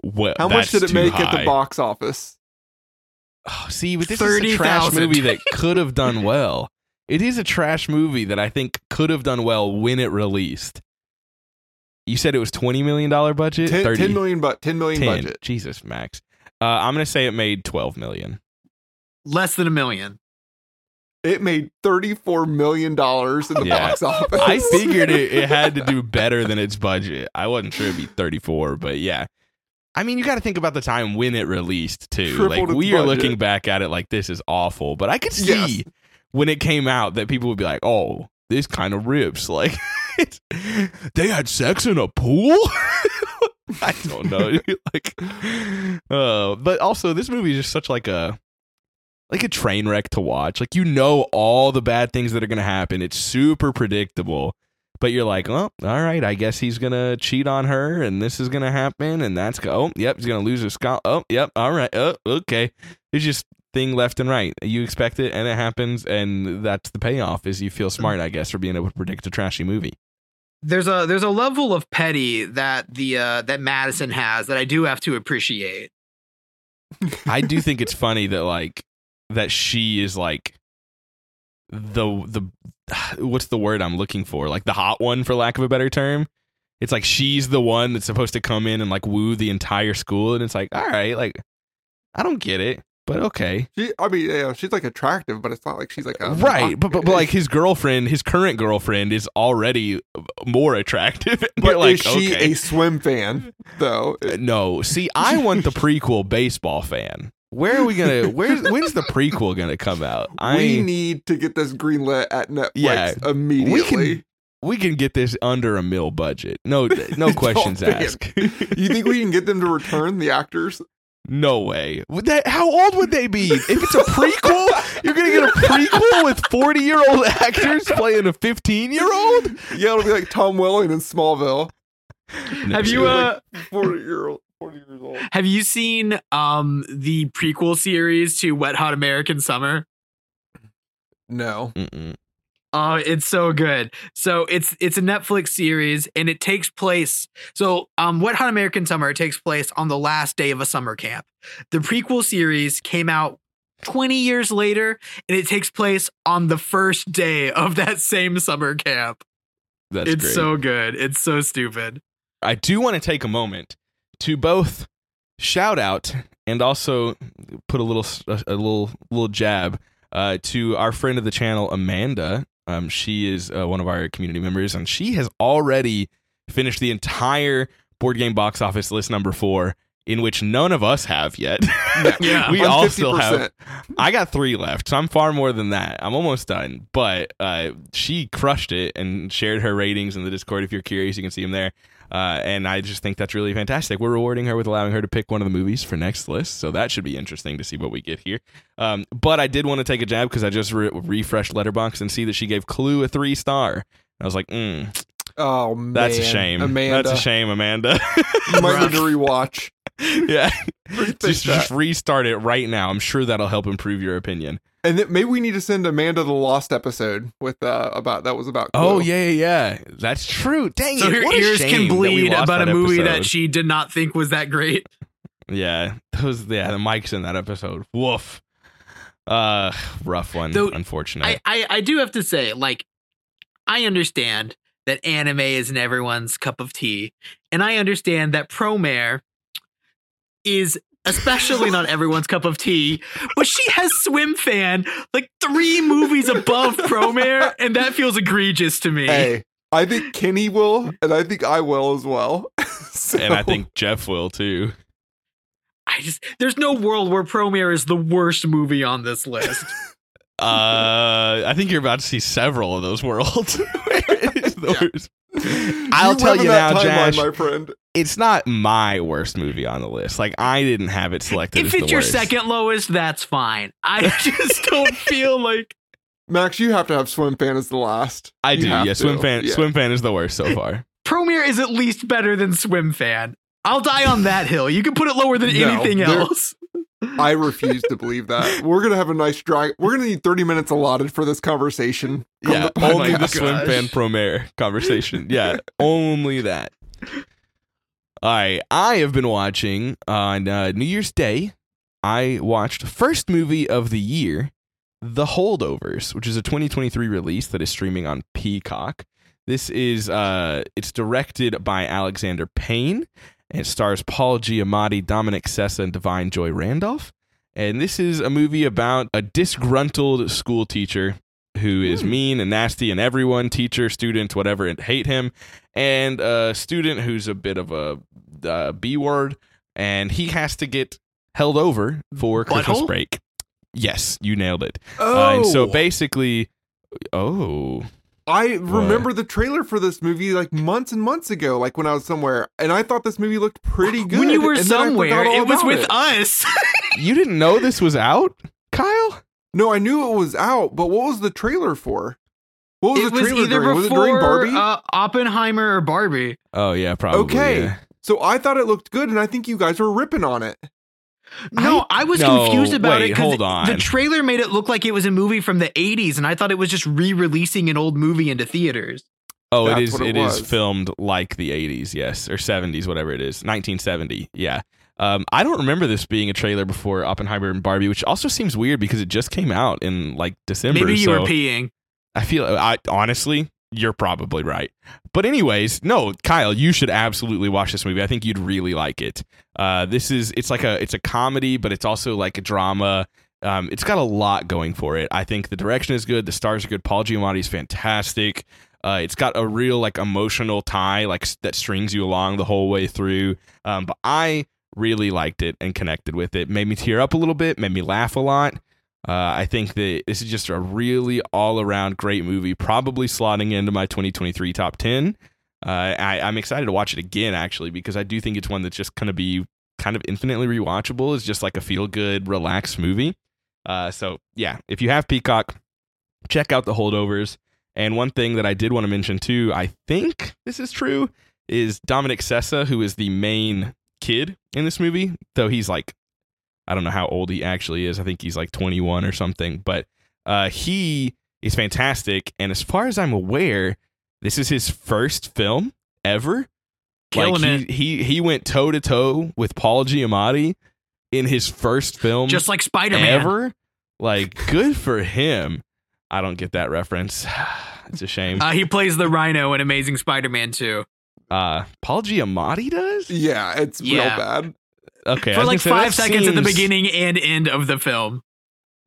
S1: Well,
S2: How much did it
S1: too
S2: make at the box office?
S1: Oh, see, but this is a trash
S3: 30,000.
S1: movie that could have done well. It is a trash movie that I think could have done well when it released. You said it was twenty million dollar budget.
S2: 10,
S1: 30.
S2: 10 million but 10 million
S1: 10.
S2: budget.
S1: Jesus, Max. Uh, I'm gonna say it made twelve million.
S3: Less than a million.
S2: It made 34 million dollars in the
S1: Yeah.
S2: box office.
S1: I figured it, it had to do better than its budget. I wasn't sure it'd be 34, but yeah. I mean, you got to think about the time when it released too.
S2: Tripled
S1: like we are looking back at it like this is awful, but I could see
S2: Yes.
S1: when it came out that people would be like, "Oh, this kind of rips." Like they had sex in a pool. I don't know. like, uh, but also this movie is just such like a like a train wreck to watch. Like you know all the bad things that are gonna happen. It's super predictable. But you're like, well, all right, I guess he's gonna cheat on her, and this is gonna happen, and that's go. Oh, yep, he's gonna lose his skull. Oh, yep, all right. Oh, okay. It's just thing left and right. You expect it, and it happens, and that's the payoff. Is you feel smart, I guess, for being able to predict a trashy movie.
S3: There's a there's a level of petty that the uh, that Madison has that I do have to appreciate.
S1: I do think it's funny that like that she is like the the what's the word I'm looking for? Like the hot one for lack of a better term. It's like she's the one that's supposed to come in and like woo the entire school and it's like, all right, like I don't get it, but okay.
S2: She, I mean, yeah, she's like attractive, but it's not like she's like a
S1: right, but, but but like his girlfriend, his current girlfriend is already more attractive.
S2: But
S1: like,
S2: is she
S1: okay.
S2: a swim fan though?
S1: Uh, no, see, I want the prequel baseball fan. Where are we gonna? Where's when's the prequel gonna come out? I
S2: we need to get this greenlit at Netflix
S1: Yeah,
S2: immediately.
S1: we can we can get this under a mill budget. No, no questions asked.
S2: you think we can get them to return the actors?
S1: no way. Would that? How old would they be? If it's a prequel, you're gonna get a prequel with forty year old actors playing a fifteen year old.
S2: Yeah, it'll be like Tom Welling in Smallville.
S3: Have you uh
S2: Forty year old, forty years old.
S3: have you seen um the prequel series to Wet Hot American Summer?
S2: No.
S1: Mm-mm.
S3: Oh, it's so good. So it's it's a Netflix series and it takes place so um Wet Hot American Summer takes place on the last day of a summer camp. The prequel series came out 20 years later and it takes place on the first day of that same summer camp.
S1: That's
S3: it's
S1: great.
S3: so good. It's so stupid.
S1: I do want to take a moment to both shout out and also put a little a, a little little jab uh, to our friend of the channel Amanda. Um, she is uh, one of our community members, and she has already finished the entire board game box office list number four, in which none of us have yet.
S3: Yeah.
S1: we all still have. I got three left, so I'm far more than that. I'm almost done. But uh, she crushed it and shared her ratings in the Discord. If you're curious, you can see them there. Uh, and I just think that's really fantastic. We're rewarding her with allowing her to pick one of the movies for next list, so that should be interesting to see what we get here. Um, but I did want to take a jab because I just re- refreshed Letterboxd and see that she gave Clue a three star. I was like, mm,
S2: Oh man,
S1: that's a shame.
S2: Amanda.
S1: That's a shame, Amanda.
S2: You might need to rewatch.
S1: yeah, just, just restart it right now. I'm sure that'll help improve your opinion.
S2: And then maybe we need to send Amanda the lost episode with uh about that was about.
S1: Oh
S2: Clue.
S1: yeah, yeah, yeah. That's true. Dang
S3: So
S1: it!
S3: her
S1: what
S3: ears can bleed about a
S1: that
S3: movie that she did not think was that great.
S1: Yeah, those. Yeah, the mics in that episode. Woof. Uh, rough one.
S3: Though,
S1: unfortunate.
S3: I, I I do have to say, like, I understand that anime isn't everyone's cup of tea, and I understand that Promare is especially not everyone's cup of tea. But she has Swim Fan like three movies above Promare, and that feels egregious to me.
S2: Hey, I think Kenny will, and I think I will as well. So-
S1: and I think Jeff will too.
S3: I just there's no world where Promare is the worst movie on this list.
S1: Uh, I think you're about to see several of those worlds. The
S2: Yeah.
S1: worst. I'll
S2: You
S1: tell you
S2: that
S1: now,
S2: timeline,
S1: Josh.
S2: my friend.
S1: It's not my worst movie on the list. Like I didn't have it selected.
S3: if
S1: as
S3: it's
S1: the
S3: your
S1: worst.
S3: second lowest, that's fine. I just don't feel like
S2: Max, you have to have Swim Fan as the last.
S1: I
S2: You
S1: do.
S2: have
S1: Yeah, Swim. Fan.
S2: Yeah.
S1: Swim Fan is the worst so far.
S3: Promare is at least better than Swim Fan. I'll die on that hill. You can put it lower than
S2: No,
S3: anything
S2: there-
S3: else.
S2: I refuse to believe that. We're gonna have a nice drag. We're gonna need thirty minutes allotted for this conversation.
S1: Yeah,
S2: to
S1: only
S2: podcast.
S1: the Swim. Fan Promare conversation. Yeah, only that. All right, I have been watching on uh, New Year's Day. I watched the first movie of the year, The Holdovers, which is a 2023 release that is streaming on Peacock. This is uh, it's directed by Alexander Payne and it stars Paul Giamatti, Dominic Sessa, and Da'Vine Joy Randolph. And this is a movie about a disgruntled school teacher who is
S2: Hmm.
S1: mean and nasty, and everyone, teacher, student, whatever, and hate him, and a student who's a bit of a uh, B word, and he has to get held over for Christmas
S3: Butthole?
S1: break. Yes, you nailed it.
S2: Oh,
S1: Uh, and so basically, oh,
S2: I remember the trailer for this movie like months and months ago, like when I was somewhere, and I thought this movie looked pretty good.
S3: When you were
S2: and I
S3: somewhere, it was with
S2: it.
S3: us.
S1: You didn't know this was out, Kyle?
S2: No, I knew it was out, but what was the trailer for? What was
S3: it
S2: the
S3: was
S2: trailer
S3: either
S2: during? Was it during Barbie?
S3: uh, Oppenheimer or Barbie.
S1: Oh yeah, probably.
S2: Okay.
S1: yeah.
S2: so I thought it looked good, and I think you guys were ripping on it.
S3: No, I, was
S1: no,
S3: confused about
S1: wait,
S3: it because
S1: hold on.
S3: the trailer made it look like it was a movie from the 80s, and I thought it was just re-releasing an old movie into theaters.
S1: Oh, it
S2: That's
S1: is.
S2: what it
S1: It is filmed like the '80s, yes, or '70s, whatever it is, 1970. Yeah. Um, I don't remember this being a trailer before Oppenheimer and Barbie, which also seems weird because it just came out in like December.
S3: Maybe you
S1: so
S3: were peeing.
S1: I feel. I honestly, you're probably right. But anyways, no, Kyle, you should absolutely watch this movie. I think you'd really like it. Uh, this is. It's like a. It's a comedy, but it's also like a drama. Um, it's got a lot going for it. I think the direction is good. The stars are good. Paul Giamatti is fantastic. Uh, it's got a real like emotional tie, like that strings you along the whole way through. Um, but I really liked it and connected with it. Made me tear up a little bit. Made me laugh a lot. Uh, I think that this is just a really all around great movie, probably slotting into my 2023 top 10. Uh, I, I'm excited to watch it again, actually, because I do think it's one that's just going to be kind of infinitely rewatchable. It's just like a feel good, relaxed movie. Uh, so, yeah, if you have Peacock, check out The Holdovers. And one thing that I did want to mention too, I think this is true, is Dominic Sessa, who is the main kid in this movie, though he's like I don't know how old he actually is. I think he's like 21 or something, but uh, he is fantastic. And as far as I'm aware, this is his first film ever.
S3: Killing
S1: like he, he he went toe to toe with Paul Giamatti in his first film
S3: Just like Spider-Man.
S1: ever. Like good for him. I don't get that reference. It's a shame.
S3: Uh, he plays the Rhino in Amazing Spider-Man 2.
S1: Uh, Paul Giamatti does.
S2: Yeah, it's
S3: Yeah.
S2: real bad.
S1: Okay,
S3: For like
S1: say,
S3: five
S1: that
S3: seconds at the beginning and end of the film.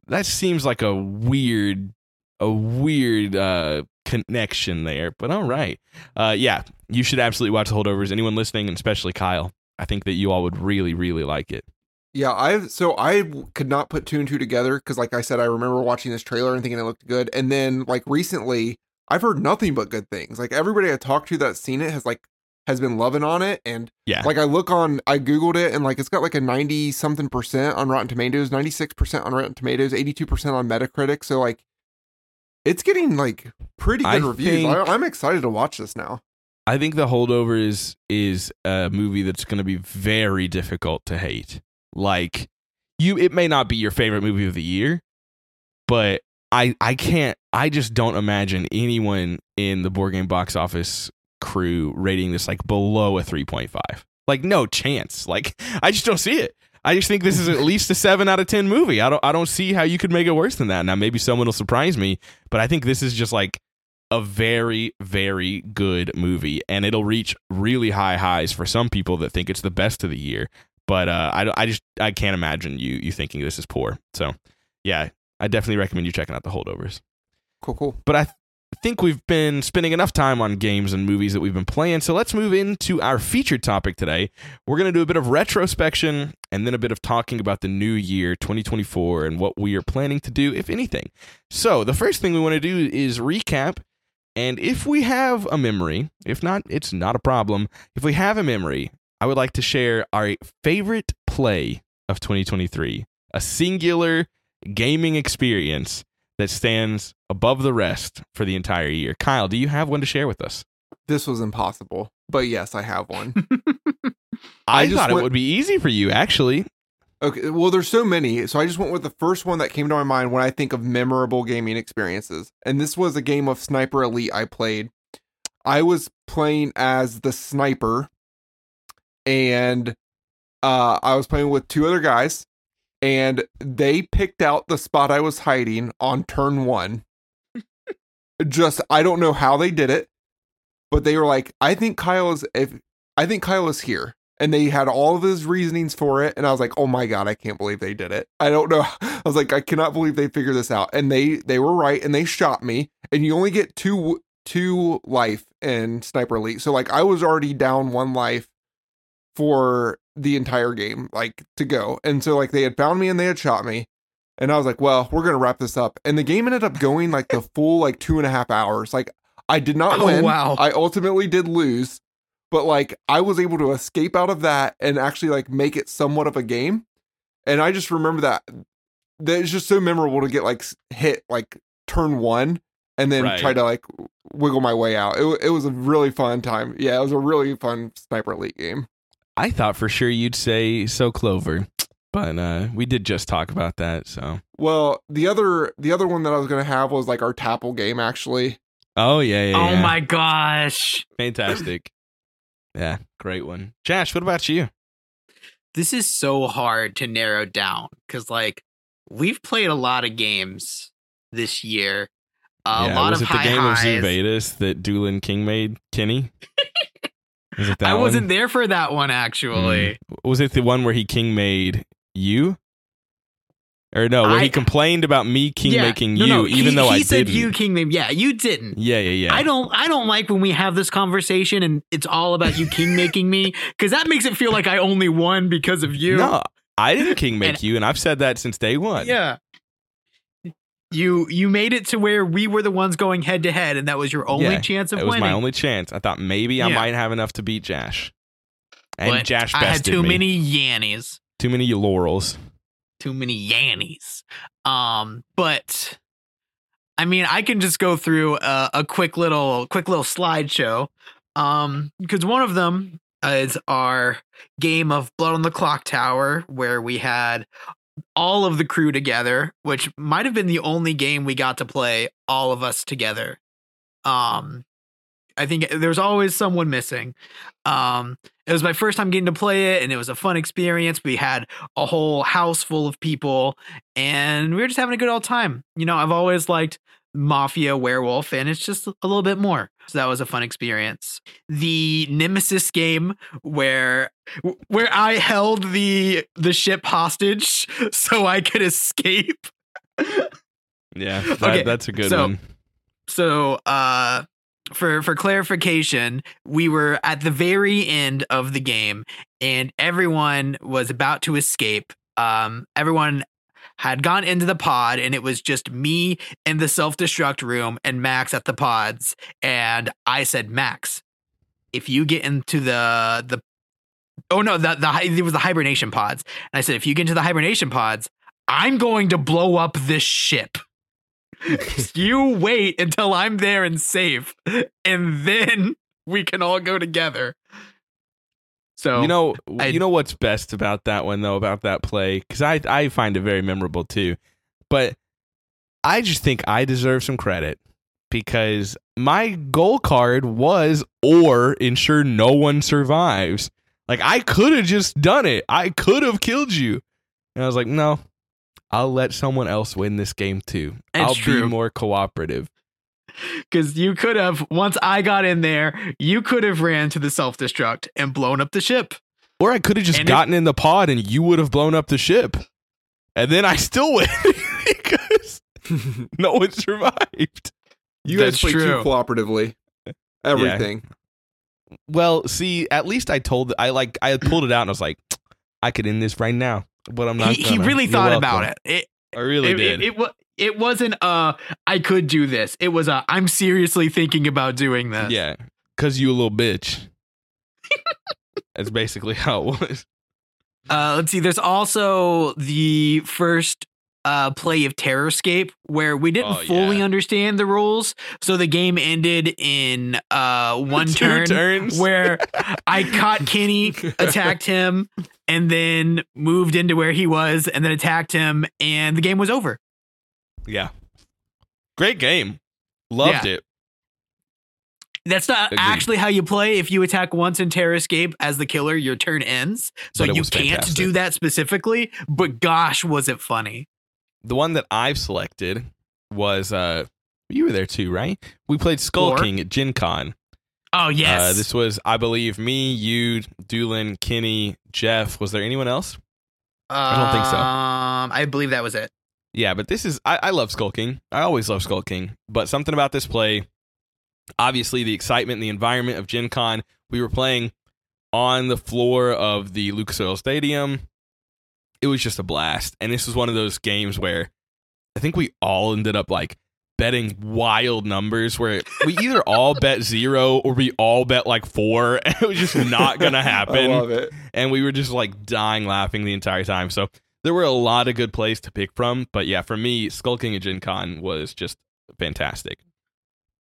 S1: that seems like a weird a weird uh connection there but all right uh yeah you should absolutely watch the holdovers anyone listening and especially kyle i think that you all would really really like it
S2: Yeah, I've so I could not put two and two together because, like I said, I remember watching this trailer and thinking it looked good, and then like recently, I've heard nothing but good things. Like everybody I talked to that's seen it has like has been loving on it, and
S1: yeah
S2: like I look on, I googled it, and like it's got like a ninety something percent on Rotten Tomatoes, ninety six percent on Rotten Tomatoes, eighty two percent on Metacritic. So like, it's getting like pretty good
S1: I
S2: reviews.
S1: think-
S2: I, I'm excited to watch this now.
S1: i think the holdover is is a movie that's going to be very difficult to hate like you it may not be your favorite movie of the year but i i can't i just don't imagine anyone in the board game box office crew rating this like below a 3.5 like no chance like i just don't see it i just think this is at least a 7 out of 10 movie i don't i don't see how you could make it worse than that now maybe someone will surprise me but i think this is just like a very very good movie and it'll reach really high highs for some people that think it's the best of the year but uh, I, I just I can't imagine you you thinking this is poor. So yeah, I definitely recommend you checking out the holdovers.
S2: Cool, cool.
S1: But I th- think we've been spending enough time on games and movies that we've been playing. So let's move into our featured topic today. We're gonna do a bit of retrospection and then a bit of talking about the new year 2024 and what we are planning to do, if anything. So the first thing we want to do is recap. And if we have a memory, if not, it's not a problem. If we have a memory, I would like to share our favorite play of 2023, a singular gaming experience that stands above the rest for the entire year. Kyle, do you have one to share with us?
S2: This was impossible, but yes, I have one.
S1: I,
S2: I just
S1: thought it would be easy for you, actually.
S2: Okay, well, there's so many, so I just went with the first one that came to my mind when I think of memorable gaming experiences. And this was a game of Sniper Elite I played. I was playing as the sniper, and uh, I was playing with two other guys, and they picked out the spot I was hiding on turn one. just I don't know how they did it, but they were like, "I think Kyle is if I think Kyle is here." and they had all of his reasonings for it and i was like oh my god i can't believe they did it i don't know i was like i cannot believe they figured this out and they they were right and they shot me and you only get two two life in sniper elite so like i was already down one life for the entire game like to go and so like they had found me and they had shot me and i was like well we're gonna wrap this up and the game ended up going like the full like two and a half hours like I did not
S3: Oh,
S2: win.
S3: wow.
S2: I ultimately did lose, but like I was able to escape out of that and actually like make it somewhat of a game. And I just remember that that it's just so memorable to get like hit like turn one and then
S1: Right.
S2: try to like wiggle my way out. It, it was a really fun time. Yeah, it was a really fun Sniper Elite game.
S1: I thought for sure you'd say so Clover, but uh, we did just talk about that. So,
S2: Well, the other the other one that I was gonna have was like our Tapple game actually.
S1: oh yeah, yeah,
S3: Oh my gosh.
S1: fantastic. Yeah, great one. Josh, what about you?
S3: This is so hard to narrow down because, like, we've played a lot of games this year. A
S1: yeah,
S3: lot
S1: was
S3: of
S1: it the game
S3: highs.
S1: of Zuvatus that Doolin King made, Kenny? Was it that
S3: I wasn't there for that one actually.
S1: Mm. Was it the one where he king made you? Or no, where
S3: I-
S1: he complained about me king
S3: Yeah,
S1: making
S3: no,
S1: you,
S3: no,
S1: even
S3: he,
S1: though
S3: he
S1: I
S3: said
S1: didn't.
S3: you king name. Yeah, you didn't.
S1: yeah, yeah, yeah.
S3: I don't. I don't like when we have this conversation and it's all about you king making me because that makes it feel like I only won because of you.
S1: No, I didn't king make
S3: And-
S1: you, and I've said that since day one.
S3: Yeah. You you made it to where we were the ones going head to head, and that was your only
S1: Yeah,
S3: chance of winning.
S1: it was
S3: winning.
S1: my only chance. I thought maybe I might have enough to beat Jash, and
S3: But
S1: Jash
S3: I had too
S1: me.
S3: many yannies.
S1: too many laurels.
S3: Too many yannies. Um, but I mean, I can just go through a, a quick little quick little slideshow. Um, because one of them is our game of Blood on the Clocktower, where we had all of the crew together, which might have been the only game we got to play all of us together. Um, I think there's always someone missing. Um, it was my first time getting to play it, and it was a fun experience. We had a whole house full of people, and we were just having a good old time. You know, I've always liked Mafia Werewolf, and it's just a little bit more. So that was a fun experience. The Nemesis game, where where I held the the ship hostage so I could escape.
S1: Yeah, that,
S3: Okay,
S1: that's a good
S3: so-
S1: one.
S3: So, uh, for for clarification, we were at the very end of the game, and everyone was about to escape. Um, everyone had gone into the pod, and it was just me in the self destruct room and Max at the pods. And I said, Max, if you get into the the oh no the the it was the hibernation pods, and I said, if you get into the hibernation pods, I'm going to blow up this ship you wait until I'm there and safe, and then we can all go together. So
S1: you know,
S3: I-
S1: you know what's best about that one though, about that play, because I I find it very memorable too. But I just think I deserve some credit because my goal card was or ensure no one survives. Like I could have just done it. I could have killed you. And I was like, no, I'll let someone else win this game too.
S3: It's
S1: I'll
S3: true.
S1: be more cooperative.
S3: Because you could have once I got in there, you could have ran to the self destruct and blown up the ship.
S1: Or I could have just
S3: And if-
S1: gotten in the pod and you would have blown up the ship. And then I still win because no one survived.
S2: You guys
S3: That's
S2: play
S3: true.
S2: too cooperatively. Everything.
S1: Well, see, at least I told I like I pulled it out and I was like, I could end this right now, but I'm not.
S3: He, he
S1: gonna.
S3: really
S1: You're
S3: thought
S1: welcome.
S3: about it. It
S1: I really
S3: it,
S1: did.
S3: it, it, wa- it wasn't a I could do this. It was a I'm seriously thinking about doing this.
S1: yeah, because you a little bitch. That's basically how it was.
S3: Uh, let's see. There's also the first uh, play of Terrorscape where we didn't
S1: Oh,
S3: fully
S1: yeah.
S3: understand the rules, so the game ended in uh, one turn
S1: turns.
S3: where I caught Kenny, attacked him, and then moved into where he was, and then attacked him, and the game was over.
S1: Yeah, great game. Loved
S3: Yeah.
S1: it.
S3: That's not
S1: Agreed.
S3: actually how you play. If you attack once in Terrorscape as the killer, your turn ends. So you can't
S1: fantastic.
S3: do that specifically. But gosh, was it funny!
S1: The one that I've selected was uh, you were there too, right? We played Skull. King at Gen Con.
S3: Oh yes,
S1: Uh, this was, I believe, me, you, Doolin, Kenny, Jeff. Was there anyone else? I don't think so.
S3: Um, I believe that was it.
S1: Yeah, but this is I, I love Skull King. I always love Skull King, But something about this play, obviously the excitement, and the environment of Gen Con. We were playing on the floor of the Lucas Oil Stadium. It was just a blast. And this was one of those games where I think we all ended up like betting wild numbers where we either all bet zero or we all bet like four. And it was just not gonna happen.
S2: love it.
S1: and we were just like dying laughing the entire time. So there were a lot of good plays to pick from. But yeah, for me, Skull King at Gen Con was just fantastic.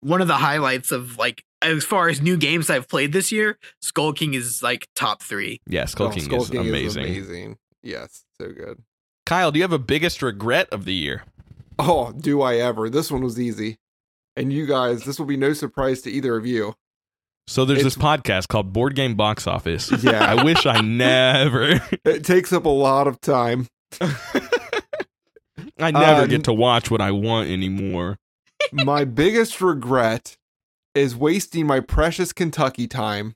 S3: One of the highlights of like as far as new games I've played this year, Skull King is like top three.
S1: Yeah,
S2: Oh,
S1: Skull King,
S2: Skulking
S1: is amazing.
S2: amazing. Yes, so good.
S1: Kyle, do you have a biggest regret of the year?
S2: Oh, do I ever? This one was easy. And you guys, this will be no surprise to either of you.
S1: So there's this podcast called Board Game Box Office.
S2: Yeah.
S1: I wish I never,
S2: It takes up a lot of time.
S1: I never
S2: Uh,
S1: get to watch what I want anymore.
S2: my biggest regret is wasting my precious Kentucky time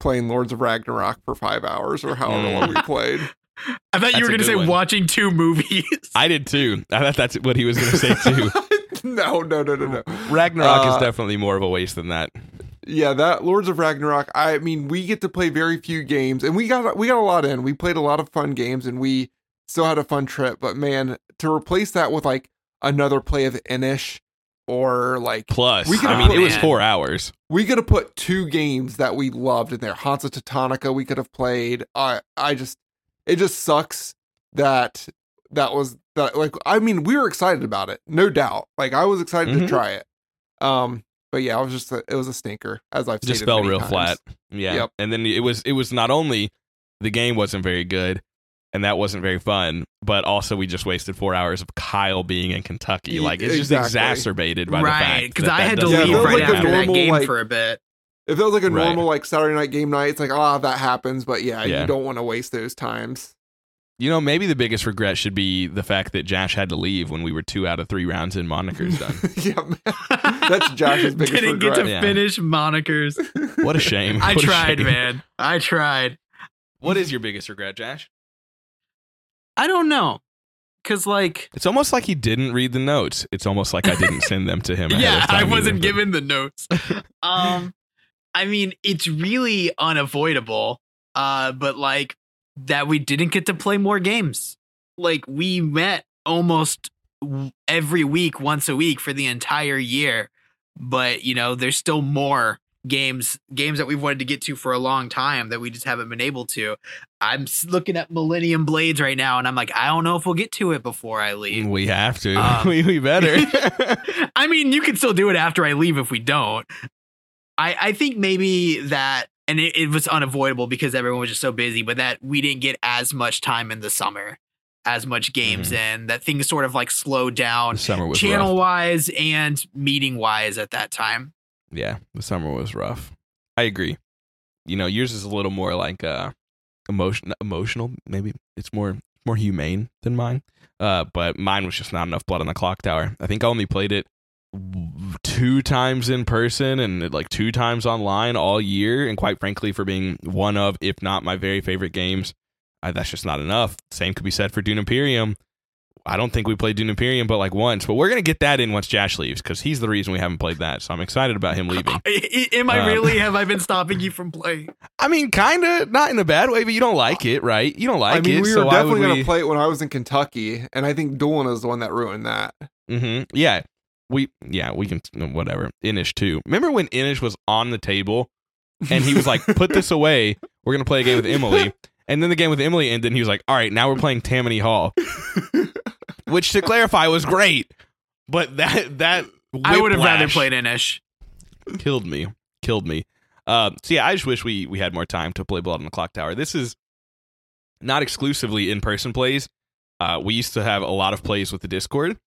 S2: playing Lords of Ragnarok for five hours or however long we played.
S3: I thought
S1: That's
S3: you were going to say
S1: one.
S3: watching two movies.
S1: I did too. I thought that's what he was going to say too.
S2: no, no, no, no, no.
S1: Ragnarok is
S2: Uh,
S1: definitely more of a waste than that.
S2: Yeah, that Lords of Ragnarok. I mean, we get to play very few games, and we got we got a lot in. We played a lot of fun games, and we still had a fun trip. But man, to replace that with like another play of Inis, or like
S1: Plus,
S2: we could
S1: I mean,
S3: put-
S1: it was four hours.
S2: we could have put two games that we loved in there. Hansa Teutonica we could have played. I I just it just sucks that that was that like I mean we were excited about it, no doubt. Like I was excited to
S1: Mhm.
S2: try it. Um, but yeah, it was just a, it was a stinker as I've
S1: just fell real
S2: times.
S1: flat. Yeah.
S2: Yep.
S1: And then it was it was not only the game wasn't very good and that wasn't very fun, but also we just wasted four hours of Kyle being in Kentucky.
S2: Ye-
S1: Like it's just exacerbated by the fact
S3: because
S1: that
S3: I had to
S1: doesn't
S2: Yeah,
S3: leave
S2: it
S3: right
S2: like a
S3: after that
S2: normal,
S3: game
S2: like-
S3: for a bit.
S2: If it was like a
S1: Right.
S2: normal like Saturday night game night, it's like ah that happens, but yeah,
S1: Yeah.
S2: you don't want to waste those times.
S1: You know, maybe the biggest regret should be the fact that Josh had to leave when we were two out of three rounds in Moniker's done.
S2: yeah, man. that's Josh's biggest
S3: Didn't get
S2: regret.
S3: to
S1: Yeah.
S3: finish monikers.
S1: What a shame.
S3: I
S1: What a
S3: tried,
S1: shame.
S3: man. I tried.
S1: What is your biggest regret, Josh?
S3: I don't know. Cause like
S1: It's almost like he didn't read the notes. It's almost like I didn't send them to him.
S3: yeah, I wasn't
S1: but-
S3: given the notes. um I mean, it's really unavoidable. Uh but like that we didn't get to play more games. Like we met almost every week once a week for the entire year. But, you know, there's still more games games that we've wanted to get to for a long time that we just haven't been able to. I'm looking at Millennium Blades right now and I'm like, I don't know if we'll get to it before I leave.
S1: We have to.
S3: Um,
S1: we, we better.
S3: I mean, you can still do it after I leave if we don't. I I think maybe that, and it, it was unavoidable because everyone was just so busy, but that we didn't get as much time in the summer, as much games, and that things sort of like slowed down
S1: summer was
S3: channel
S1: rough.
S3: wise and meeting wise at that time.
S1: Yeah, the summer was rough. I agree. You know, yours is a little more like uh emotion emotional, maybe. It's more more humane than mine. Uh but mine was just not enough blood on the clock tower. I think I only played it two times in person and like two times online all year and quite frankly for being one of if not my very favorite games, uh, that's just not enough. Same could be said for Dune Imperium. I don't think we played Dune Imperium but like once, but we're going to get that in once Josh leaves cuz he's the reason we haven't played that. So I'm excited about him leaving.
S3: I- I- Am I
S1: Um,
S3: really? Have I been stopping you from playing?
S1: I mean, kind of, not in a bad way, but you don't like it, right? You don't like
S2: I mean,
S1: it.
S2: we
S1: so
S2: were
S1: why
S2: definitely
S1: would
S2: gonna play it when I was in Kentucky, and I think Doolin is the one that ruined that.
S1: hmm Yeah, we, yeah, we can, whatever. Inis too. Remember when Inis was on the table and he was like, "Put this away. We're gonna play a game with Emily." And then the game with Emily ended, and he was like, "All right, now we're playing Tammany Hall," which, to clarify, was great. But that that
S3: I would have rather played Inis.
S1: killed me, killed me. Uh, so yeah, I just wish we we had more time to play Blood on the Clocktower. This is not exclusively in person plays. Uh, we used to have a lot of plays with the Discord,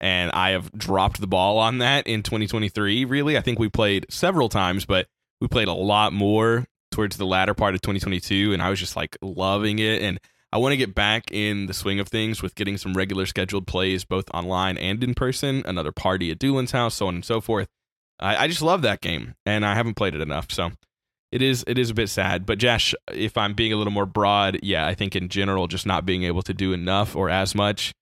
S1: and I have dropped the ball on that in 2023. Really, I think we played several times, but we played a lot more towards the latter part of 2022, and I was just like loving it. And I want to get back in the swing of things with getting some regular scheduled plays, both online and in person. Another party at Doolin's house, so on and so forth. I, I just love that game, and I haven't played it enough. So it is it is a bit sad. But Josh, if I'm being a little more broad, yeah, I think in general, just not being able to do enough or as much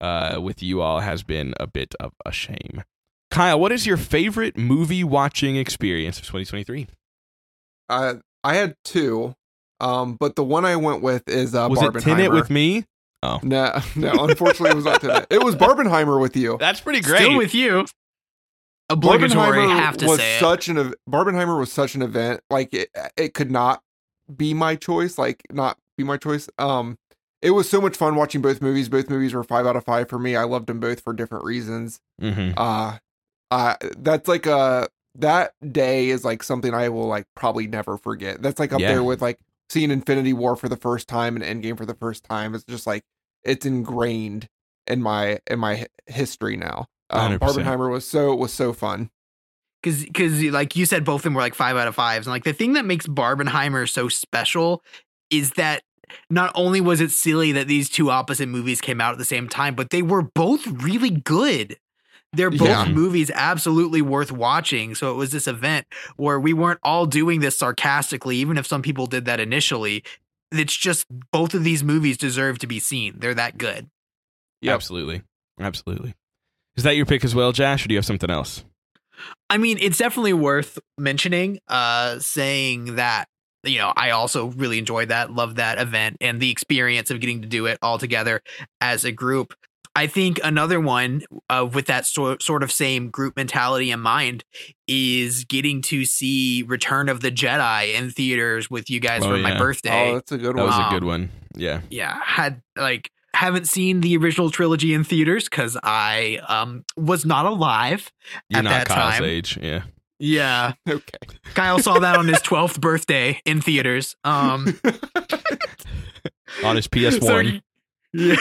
S1: uh, with you all has been a bit of a shame. Kyle, what is your favorite movie watching experience of 2023?
S2: I I had two, um, but the one I went with is uh,
S1: was it
S2: Barbenheimer.
S1: Tenet with me? Oh.
S2: No, no. Unfortunately, it was not Tenet. It was Barbenheimer with you.
S1: That's pretty great.
S3: Still with you. Obligatory,
S2: Barbenheimer
S3: have to
S2: was
S3: say it.
S2: such an Barbenheimer was such an event. Like it, it could not be my choice. Like not be my choice. Um, it was so much fun watching both movies. Both movies were five out of five for me. I loved them both for different reasons.
S1: hmm
S2: Uh, uh, that's like a that day is like something I will like probably never forget. That's like up
S1: Yeah.
S2: there with like seeing Infinity War for the first time and Endgame for the first time. It's just like it's ingrained in my in my history now. Um,
S1: 100%.
S2: Barbenheimer was so was so fun.
S3: because because like you said both of them were like five out of fives and like the thing that makes barbenheimer so special is that not only was it silly that these two opposite movies came out at the same time but they were both really good they're both
S2: Yeah.
S3: movies absolutely worth watching so it was this event where we weren't all doing this sarcastically even if some people did that initially it's just both of these movies deserve to be seen they're that good
S2: Yep.
S1: Absolutely. Absolutely. Is that your pick as well, Josh, or do you have something else?
S3: I mean, it's definitely worth mentioning, uh, saying that, you know, I also really enjoyed that, loved that event and the experience of getting to do it all together as a group. I think another one uh, with that sort sort of same group mentality in mind is getting to see Return of the Jedi in theaters with you guys
S1: Oh,
S3: for
S1: yeah.
S3: my birthday.
S2: Oh, that's a good
S1: That
S2: one.
S1: was
S3: Wow.
S1: a good one. Yeah.
S3: yeah, had like haven't seen the original trilogy in theaters because I um was not alive.
S1: You're
S3: At
S1: not
S3: that
S1: Kyle's
S3: time.
S1: age. Yeah.
S3: Yeah,
S2: Okay.
S3: Kyle saw that on his 12th birthday in theaters. Um,
S1: On his PS1.
S3: yeah.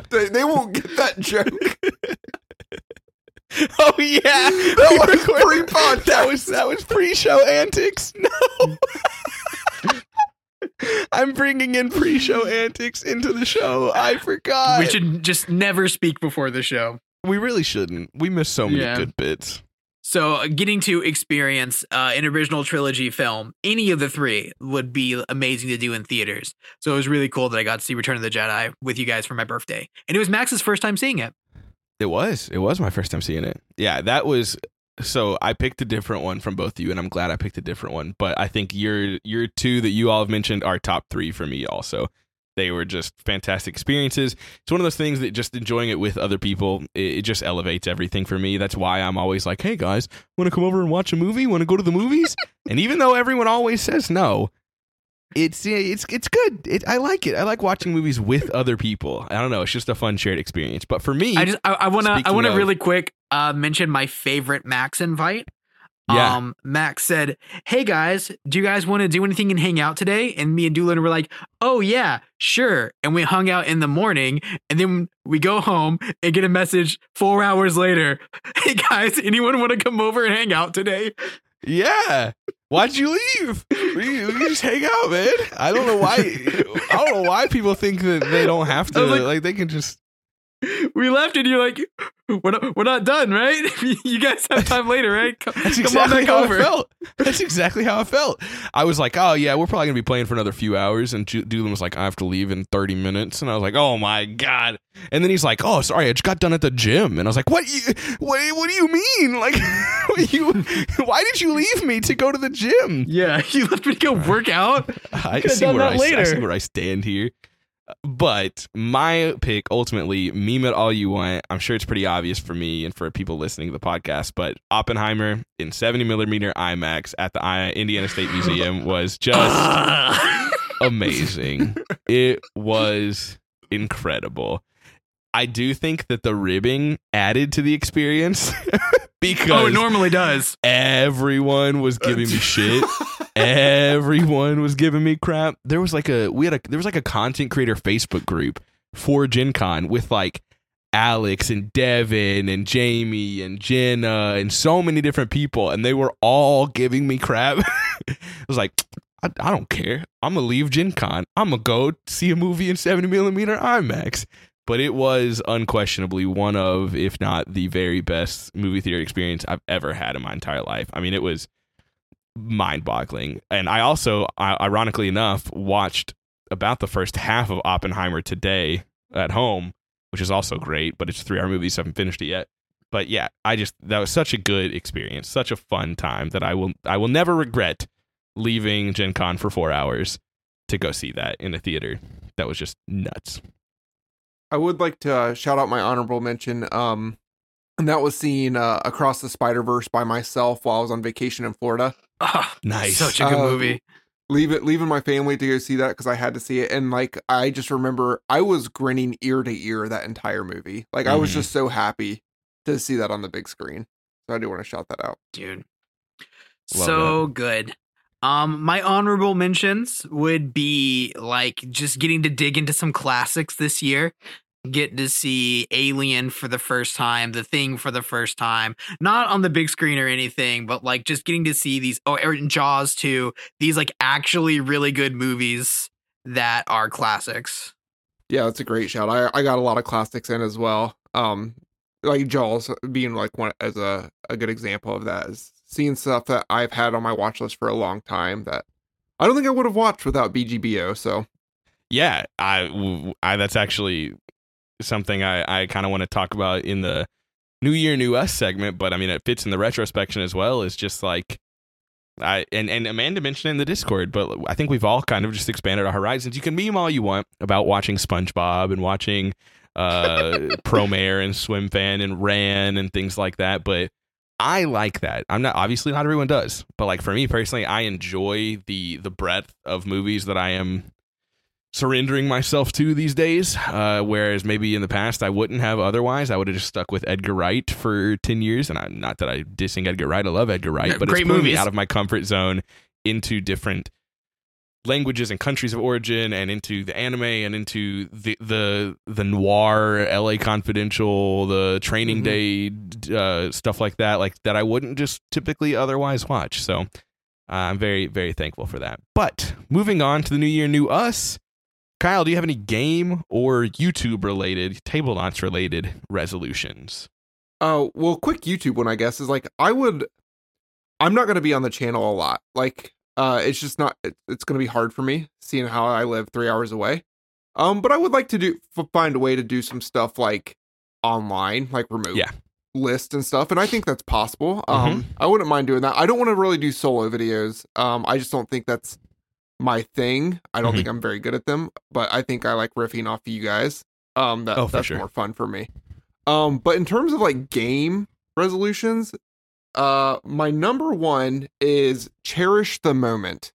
S2: they, they won't get that joke.
S1: oh yeah.
S2: That was pre-podcast.
S1: That was that was pre-show antics. No. I'm bringing in pre-show antics into the show. I forgot.
S3: we should just never speak before the show.
S1: We really shouldn't. We miss so many
S3: Yeah.
S1: good bits.
S3: So, uh, getting to experience uh, an original trilogy film, any of the three would be amazing to do in theaters. So, it was really cool that I got to see Return of the Jedi with you guys for my birthday. And it was Max's first time seeing it.
S1: It was. It was my first time seeing it. Yeah, that was so I picked a different one from both of you and I'm glad I picked a different one, but I think your your two that you all have mentioned are top 3 for me also. They were just fantastic experiences. It's one of those things that just enjoying it with other people, it, it just elevates everything for me. That's why I'm always like, "Hey guys, want to come over and watch a movie? Want to go to the movies?" and even though everyone always says no, it's it's it's good. It, I like it. I like watching movies with other people. I don't know. It's just a fun shared experience. But for me,
S3: I just, I, I want to, I want to really quick uh, mention my favorite Max invite.
S1: Yeah.
S3: Um, Max said, "Hey guys, do you guys want to do anything and hang out today?" And me and Doolin were like, "Oh yeah, sure." And we hung out in the morning, and then we go home and get a message four hours later. Hey guys, anyone want to come over and hang out today?
S1: Yeah. Why'd you leave? We, we just hang out, man. I don't know why. I don't know why people think that they don't have to. Like,
S3: like-
S1: they can just.
S3: We left, and you're like, "We're not, we're not done, right? you guys have time later, right? Come,
S1: That's exactly
S3: on back
S1: how
S3: over."
S1: I felt. That's exactly how I felt. I was like, oh yeah, we're probably gonna be playing for another few hours, and Doolin was like, I have to leave in thirty minutes, and I was like, oh my god. And then he's like, oh sorry, I just got done at the gym, and I was like, what? You, what? What do you mean? Like, you? Why did you leave me to go to the gym?
S3: Yeah, you left me to go work out.
S1: I see where I, I see where I stand here. But my pick ultimately, meme it all you want. I'm sure it's pretty obvious for me and for people listening to the podcast. But Oppenheimer in 70 millimeter IMAX at the Indiana State Museum was just amazing. It was incredible. I do think that the ribbing added to the experience because
S3: oh, it normally does.
S1: everyone was giving me shit. Everyone was giving me crap. There was like a we had a there was like a content creator Facebook group for Gen Con with like Alex and Devin and Jamie and Jenna and so many different people, and they were all giving me crap. I was like, I, I don't care. I'm gonna leave Gen Con. I'm gonna go see a movie in 70 millimeter IMAX. But it was unquestionably one of, if not the very best movie theater experience I've ever had in my entire life. I mean, it was mind boggling. And I also, ironically enough, watched about the first half of Oppenheimer today at home, which is also great, but it's a three hour movie, so I haven't finished it yet. But yeah, I just that was such a good experience, such a fun time that I will I will never regret leaving Gen Con for four hours to go see that in a theater. That was just nuts.
S2: I would like to uh, shout out my honorable mention. Um, and that was seeing uh, Across the Spider Verse by myself while I was on vacation in Florida.
S3: Oh,
S1: Nice.
S3: Such a good
S2: Uh,
S3: movie.
S2: Leave it, leaving my family to go see that because I had to see it, and like I just remember I was grinning ear to ear that entire movie. Like I was
S1: Mhm.
S2: just so happy to see that on the big screen. So I do want to shout that out.
S3: dude.
S1: Love
S3: so good. Um, my honorable mentions would be like just getting to dig into some classics this year. Get to see Alien for the first time, The Thing for the first time, not on the big screen or anything, but like just getting to see these. Oh, or in Jaws too. These like actually really good movies that are classics.
S2: Yeah, that's a great shout. I I got a lot of classics in as well. Um, like Jaws being like one as a a good example of that is seeing stuff that I've had on my watch list for a long time that I don't think I would have watched without BGBO. So
S1: Yeah, I, I that's actually something I, I kind of want to talk about in the New Year, New Us segment. But I mean, it fits in the retrospection as well. Is just like I and and Amanda mentioned it in the Discord, but I think we've all kind of just expanded our horizons. You can meme all you want about watching SpongeBob and watching uh Promare and Swim Fan and Ran and things like that, but. I like that. I'm not obviously not everyone does, but like for me personally, I enjoy the the breadth of movies that I am surrendering myself to these days. Uh, whereas maybe in the past I wouldn't have otherwise. I would have just stuck with Edgar Wright for ten years. And I'm not that I dissing Edgar Wright. I love Edgar Wright, but
S3: great
S1: it's
S3: movies.
S1: out of my comfort zone into different languages and countries of origin and into the anime and into the the the noir LA Confidential the training
S2: Mhm.
S1: day uh, stuff like that like that I wouldn't just typically otherwise watch so uh, I'm very very thankful for that but moving on to the new year new us Kyle do you have any game or YouTube related Tablenauts related resolutions
S2: Oh, well, quick YouTube one, I guess, is like I would. I'm not going to be on the channel a lot. Like, uh, it's just not. It, it's going to be hard for me seeing how I live three hours away. Um, but I would like to do f- find a way to do some stuff like online, like remote
S1: Yeah.
S2: lists and stuff. And I think that's possible. Um, I wouldn't mind doing that. I don't want to really do solo videos. Um, I just don't think that's my thing. I don't
S1: Mhm.
S2: think I'm very good at them. But I think I like riffing off of you guys. Um, that,
S1: Oh,
S2: that's
S1: sure.
S2: more fun for me. Um, but in terms of like game resolutions, uh, my number one is cherish the moment.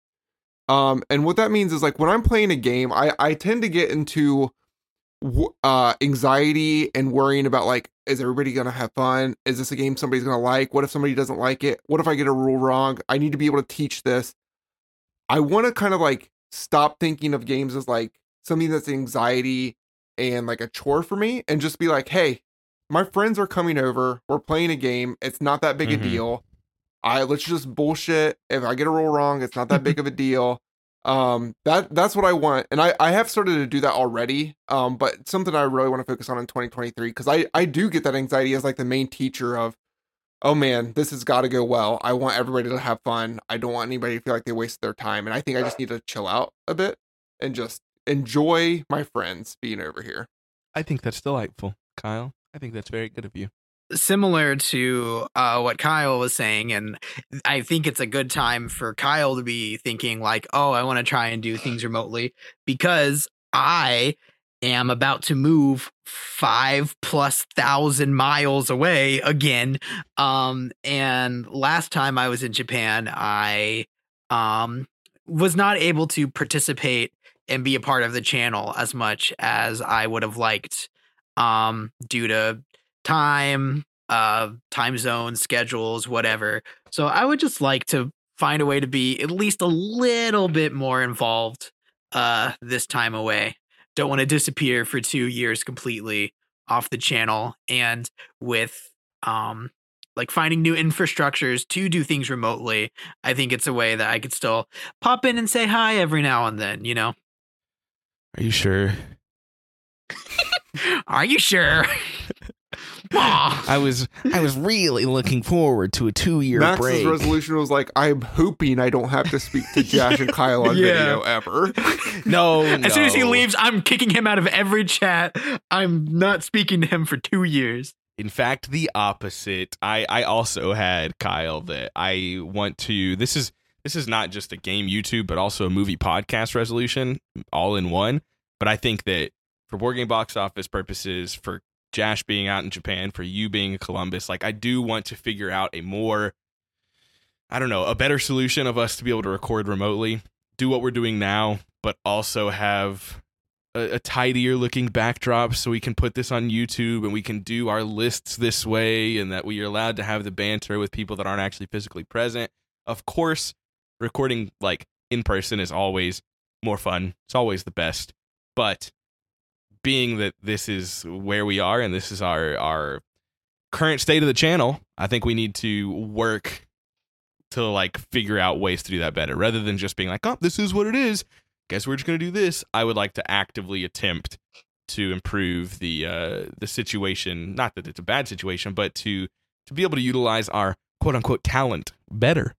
S2: Um, and what that means is like when I'm playing a game, I I tend to get into uh anxiety and worrying about like is everybody gonna have fun? Is this a game somebody's gonna like? What if somebody doesn't like it? What if I get a rule wrong? I need to be able to teach this. I want to kind of like stop thinking of games as like something that's anxiety and like a chore for me and just be like, hey, my friends are coming over. We're playing a game. It's not that big
S1: Mhm.
S2: a deal. I let's just bullshit. If I get a roll wrong, it's not that big of a deal. Um, that that's what I want, and I I have started to do that already. Um, but something I really want to focus on in 2023 because I I do get that anxiety as like the main teacher of, oh man, this has got to go well. I want everybody to have fun. I don't want anybody to feel like they wasted their time, and I think I just need to chill out a bit and just enjoy my friends being over here.
S1: I think that's delightful Kyle I think that's very good of you
S3: similar to uh, what Kyle was saying, and I think it's a good time for Kyle to be thinking like, "Oh, I want to try and do things remotely," because I am about to move five plus thousand miles away again. Um, and last time I was in Japan, I um was not able to participate and be a part of the channel as much as I would have liked um due to time uh time zones schedules whatever so i would just like to find a way to be at least a little bit more involved uh this time away don't want to disappear for 2 years completely off the channel and with um like finding new infrastructures to do things remotely i think it's a way that i could still pop in and say hi every now and then you know
S1: are you sure
S3: are you sure.
S1: I was I was really looking forward to a two year
S2: Max's
S1: break.
S2: resolution was like, I'm hoping I don't have to speak to Josh and Kyle on
S3: Yeah.
S2: video ever.
S1: no,
S3: As soon as he leaves, I'm kicking him out of every chat. I'm not speaking to him for two years.
S1: In fact, the opposite. I I also had Kyle that I want to. This is this is not just a game YouTube, but also a movie podcast resolution, all in one. But I think that for board game box office purposes, for Jash being out in Japan, for you being in Columbus, like I do want to figure out a more, I don't know, a better solution of us to be able to record remotely, do what we're doing now, but also have a, a tidier looking backdrop so we can put this on YouTube and we can do our lists this way and that we are allowed to have the banter with people that aren't actually physically present. Of course, recording like in person is always more fun. It's always the best. But being that this is where we are and this is our our current state of the channel, I think we need to work to like figure out ways to do that better rather than just being like, "Oh, this is what it is. Guess we're just going to do this." I would like to actively attempt to improve the uh the situation, not that it's a bad situation, but to to be able to utilize our quote unquote talent better.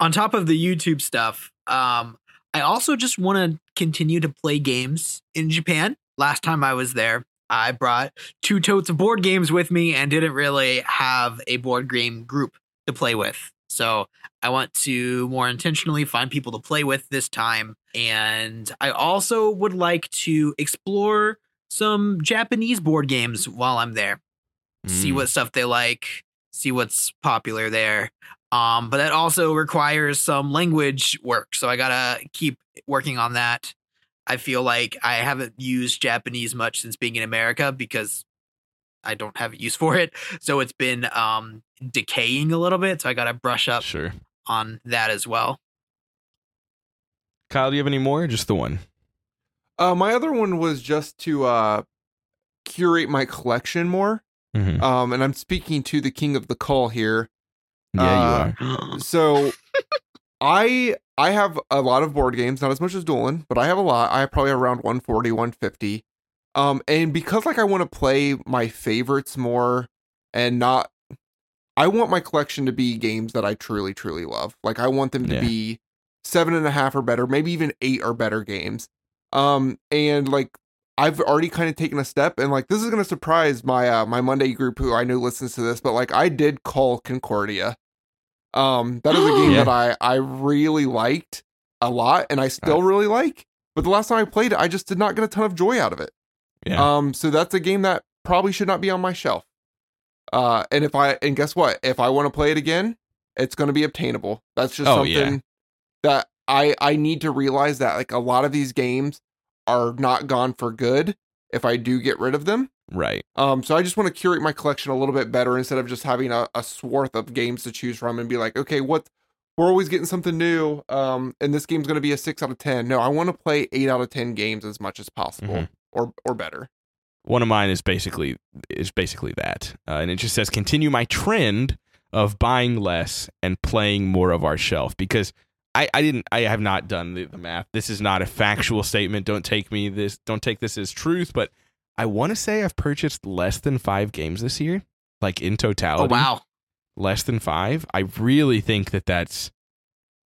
S3: On top of the YouTube stuff, um, I also just want to continue to play games in Japan. Last time I was there, I brought two totes of board games with me and didn't really have a board game group to play with. So I want to more intentionally find people to play with this time. And I also would like to explore some Japanese board games while I'm there. See
S1: Mm.
S3: what stuff they like, see what's popular there. Um, but that also requires some language work. So I gotta keep working on that. I feel like I haven't used Japanese much since being in America because I don't have use for it. So it's been um decaying a little bit. So I gotta brush up
S1: Sure.
S3: on that as well.
S1: Kyle, do you have any more? Or just the one?
S2: Uh, my other one was just to uh, curate my collection more.
S1: Mm-hmm.
S2: Um, and I'm speaking to the king of the call here.
S1: Yeah,
S2: uh,
S1: you are.
S2: So I I have a lot of board games, not as much as Dolan, but I have a lot. I probably have around 140, 150. Um, and because like I want to play my favorites more and not I want my collection to be games that I truly, truly love. Like I want them to
S1: Yeah.
S2: be seven and a half or better, maybe even eight or better games. Um, and like I've already kind of taken a step, and like this is gonna surprise my uh my Monday group who I know listens to this, but like I did call Concordia. Um, that is a game
S1: Yeah.
S2: that I I really liked a lot, and I still really like. But the last time I played it, I just did not get a ton of joy out of it.
S1: Yeah.
S2: Um, so that's a game that probably should not be on my shelf. Uh, and if I and guess what? If I want to play it again, it's going to be obtainable. That's just
S1: Oh, yeah.
S2: something that I I need to realize that like a lot of these games are not gone for good if I do get rid of them.
S1: Right.
S2: Um, so I just want to curate my collection a little bit better instead of just having a, a swath of games to choose from and be like, okay, what we're always getting something new. Um, and this game's going to be a six out of ten. No, I want to play eight out of ten games as much as possible,
S1: Mhm.
S2: or or better.
S1: One of mine is basically is basically that, uh, and it just says continue my trend of buying less and playing more of our shelf because I, I didn't I have not done the, the math. This is not a factual statement. Don't take me this. Don't take this as truth. But I want to say I've purchased less than five games this year, like in
S3: total.
S1: Oh
S3: wow.
S1: less than five. I really think that that's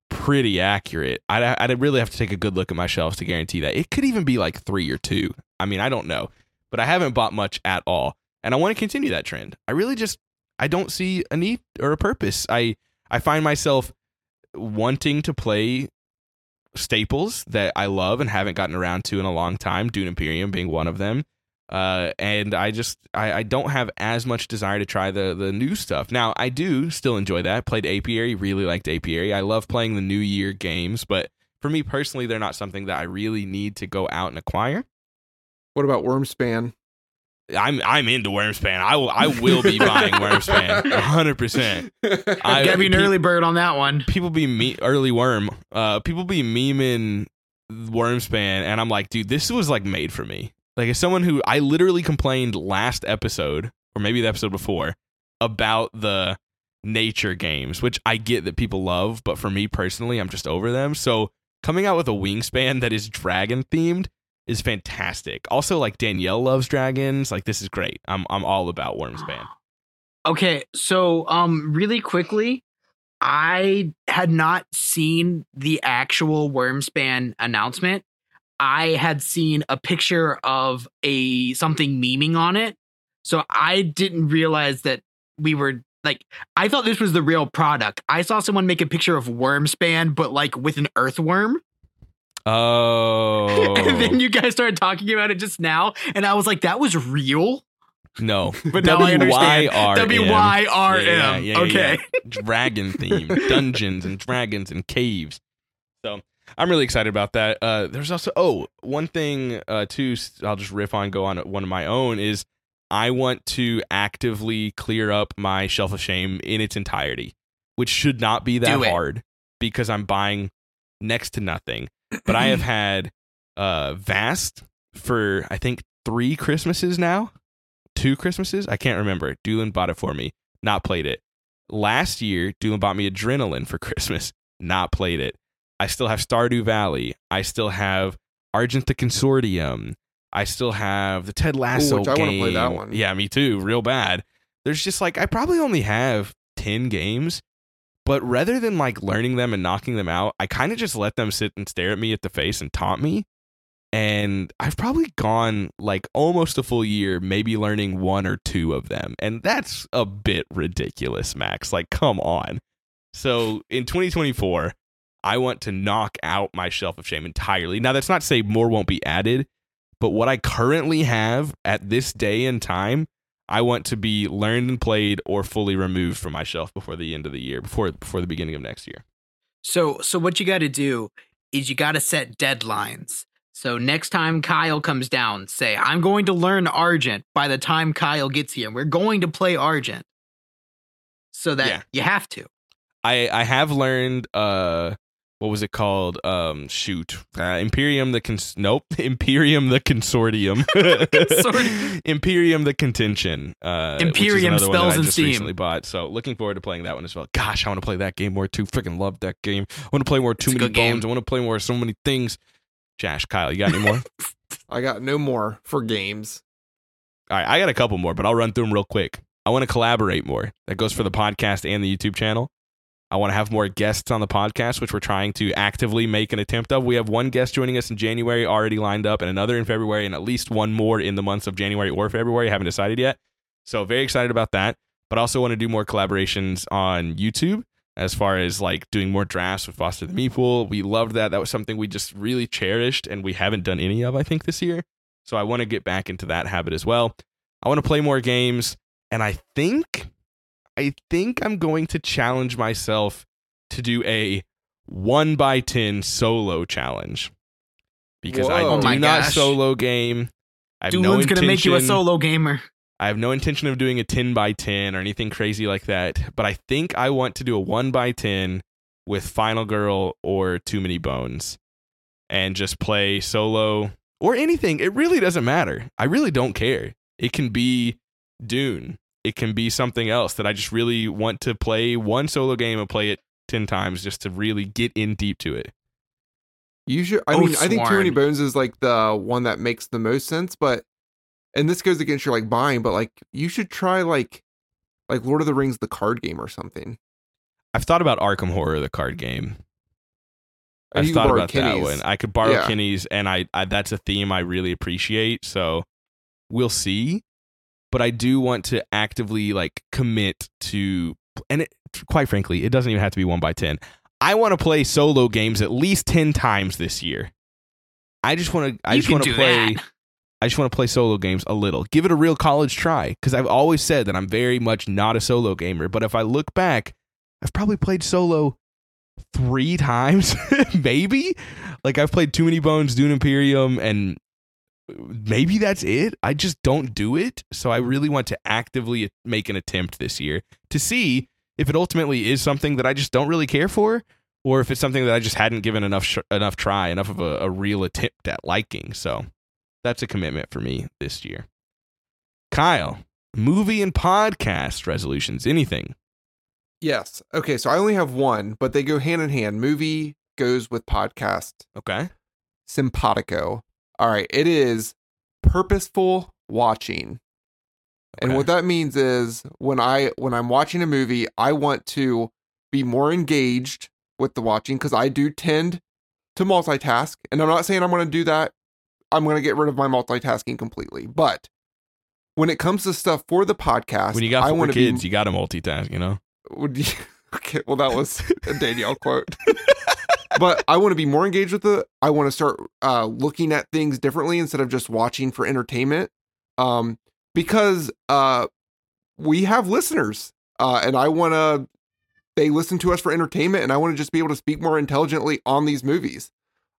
S1: pretty accurate. I'd, I'd really have to take a good look at my shelves to guarantee that. It could even be like three or two. I mean, I don't know, but I haven't bought much at all, and I want to continue that trend. I really just I don't see a need or a purpose. I I find myself wanting to play staples that I love and haven't gotten around to in a long time. Dune Imperium being one of them. Uh, and I just I, I don't have as much desire to try the the new stuff. Now I do still enjoy that. Played Apiary, really liked Apiary. I love playing the New Year games, but for me personally, they're not something that I really need to go out and acquire.
S2: What about Wyrmspan?
S1: I'm I'm into Wyrmspan. I will I will be buying Wyrmspan, hundred percent. I-
S3: Gotta be an
S1: pe-
S3: early bird on that one.
S1: People be me early worm. Uh, people be memeing Wyrmspan, and I'm like, dude, this was like made for me. Like as someone who I literally complained last episode, or maybe the episode before, about the nature games, which I get that people love, but for me personally, I'm just over them. So coming out with a wingspan that is dragon themed is fantastic. Also, like Danielle loves dragons. Like this is great. I'm I'm all about Wyrmspan.
S3: Okay, so um really quickly, I had not seen the actual Wyrmspan announcement. I had seen a picture of a something memeing on it. So I didn't realize that we were like I thought this was the real product. I saw someone make a picture of Wyrmspan but like with an earthworm.
S1: Oh.
S3: and then oh. you guys started talking about it just now, and I was like, that was real.
S1: no.
S3: But now I understand. W Y R
S1: Yeah, yeah, yeah, yeah,
S3: Okay.
S1: Dragon theme, dungeons and dragons and caves. So I'm really excited about that. Uh, there's also oh one thing uh, too. I'll just riff on go on one of my own is I want to actively clear up my shelf of shame in its entirety, which should not be that hard because I'm buying next to nothing. But I have had uh, Vast for I think three Christmases now, two Christmases. I can't remember. Doolin bought it for me. Not played it. Last year, Doolin bought me Adrenaline for Christmas. Not played it. I still have Stardew Valley. I still have Argent the Consortium. I still have the Ted Lasso
S2: which I wanna play that one.
S1: Yeah, me too. Real bad. There's just like I probably only have ten games, but rather than like learning them and knocking them out, I kind of just let them sit and stare at me at the face and taunt me. And I've probably gone like almost a full year, maybe learning one or two of them. And that's a bit ridiculous, Max. Like, come on. So in 2024, I want to knock out my shelf of shame entirely. Now, that's not to say more won't be added, but what I currently have at this day and time, I want to be learned and played or fully removed from my shelf before the end of the year, before before the beginning of next year.
S3: So so what you got to do is you got to set deadlines. So next time Kyle comes down, say I'm going to learn Argent by the time Kyle gets here. We're going to play Argent. So that
S1: Yeah.
S3: you have to.
S1: I I have learned uh what was it called? Um shoot. Uh, Imperium the cons- nope, Imperium the consortium.
S3: Consortium.
S1: Imperium the contention. Uh which is
S3: Imperium
S1: one that
S3: spells
S1: I
S3: and
S1: just
S3: steam.
S1: recently bought. So looking forward to playing that one as well. Gosh, I want to play that game more too. Freaking love that game. I want to play more Too
S3: It's
S1: Many games. I want to play more so many things. Josh, Kyle, you got any more?
S2: I got no more for games.
S1: All right, I got a couple more, but I'll run through them real quick. I want to collaborate more. That goes for the podcast and the YouTube channel. I want to have more guests on the podcast, which we're trying to actively make an attempt of. We have one guest joining us in January already lined up, and another in February, and at least one more in the months of January or February. haven't decided yet. So, very excited about that. But also want to do more collaborations on YouTube as far as like doing more drafts with Foster the Meeple. We loved that. That was something we just really cherished, and we haven't done any of, I think, this year. So, I want to get back into that habit as well. I want to play more games, and I think I think I'm going to challenge myself to do a 1 by 10 solo challenge. Because I
S2: Whoa.
S1: Oh do
S2: Oh my
S1: not
S3: gosh.
S1: solo game. I have no
S3: Doolin's gonna make you a solo gamer.
S1: I have no intention of doing a 10 by 10 or anything crazy like that, but I think I want to do a 1 by 10 with Final Girl or Too Many Bones and just play solo or anything. It really doesn't matter. I really don't care. It can be Dune. It can be something else that I just really want to play one solo game and play it 10 times just to really get in deep to it.
S2: You should. I oh, mean,
S3: Oath
S2: I think Too Many. Bones is like the one that makes the most sense. But and this goes against your like buying, but like you should try like like Lord of the Rings, the card game or something.
S1: I've thought about Arkham Horror, the card game.
S2: And
S1: I've thought
S2: borrow
S1: about that one. I could borrow
S2: Yeah.
S1: Kenny's, and I, I that's a theme I really appreciate. So we'll see. But I do want to actively like commit to, and it, quite frankly, it doesn't even have to be one by ten. I want to play solo games at least ten times this year. I just want to. I
S3: You
S1: just want to play.
S3: that.
S1: I just want to play solo games a little. Give it a real college try because I've always said that I'm very much not a solo gamer. But if I look back, I've probably played solo three times, maybe. Like I've played Too Many Bones, Dune Imperium, and maybe that's it. I just don't do it. So I really want to actively make an attempt this year to see if it ultimately is something that I just don't really care for, or if it's something that I just hadn't given enough sh- enough try, enough of a, a real attempt at liking. So that's a commitment for me this year. Kyle, movie and podcast resolutions, anything?
S2: Yes. Okay. So I only have one, but they go hand in hand. Movie goes with podcast.
S1: Okay.
S2: Simpatico. All right. It is purposeful watching. And what that means is when I when I'm watching a movie, I want to be more engaged with the watching because I do tend to multitask. And I'm not saying I'm going to do that. I'm going to get rid of my multitasking completely. But when it comes to stuff for the podcast,
S1: When you got
S2: I
S1: four kids,
S2: be.
S1: you got to multitask, you know?
S2: Okay, well, that was a Danielle quote. but I want to be more engaged with it. I want to start uh, looking at things differently instead of just watching for entertainment. Um, because uh, we have listeners, uh, and I want to. They listen to us for entertainment, and I want to just be able to speak more intelligently on these movies.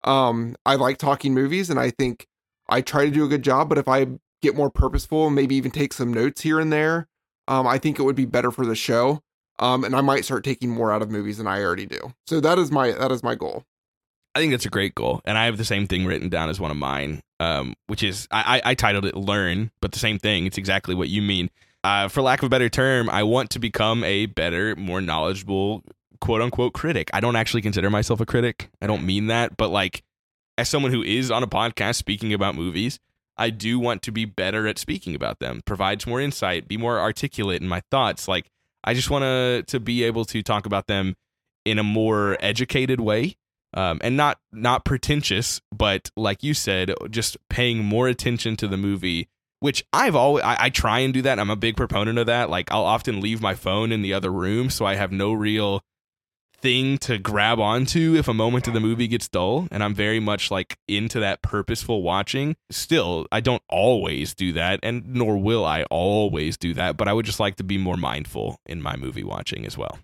S2: Um, I like talking movies, and I think I try to do a good job. But if I get more purposeful, maybe even take some notes here and there, um, I think it would be better for the show. Um, and I might start taking more out of movies than I already do. So that is my that is my goal.
S1: I think that's a great goal, and I have the same thing written down as one of mine, um, which is I, I, titled it "Learn," but the same thing. It's exactly what you mean. Uh, for lack of a better term, I want to become a better, more knowledgeable, quote unquote critic. I don't actually consider myself a critic. I don't mean that, but like as someone who is on a podcast speaking about movies, I do want to be better at speaking about them, provides more insight, be more articulate in my thoughts. Like I just want to to be able to talk about them in a more educated way. Um, and not not pretentious, but like you said, just paying more attention to the movie which I've always I, I, try and do that. I'm a big proponent of that. Like I'll often leave my phone in the other room, so I have no real thing to grab onto if a moment of the movie gets dull. And I'm very much like into that purposeful watching. Still, I don't always do that, and nor will I always do that. But I would just like to be more mindful in my movie watching as well.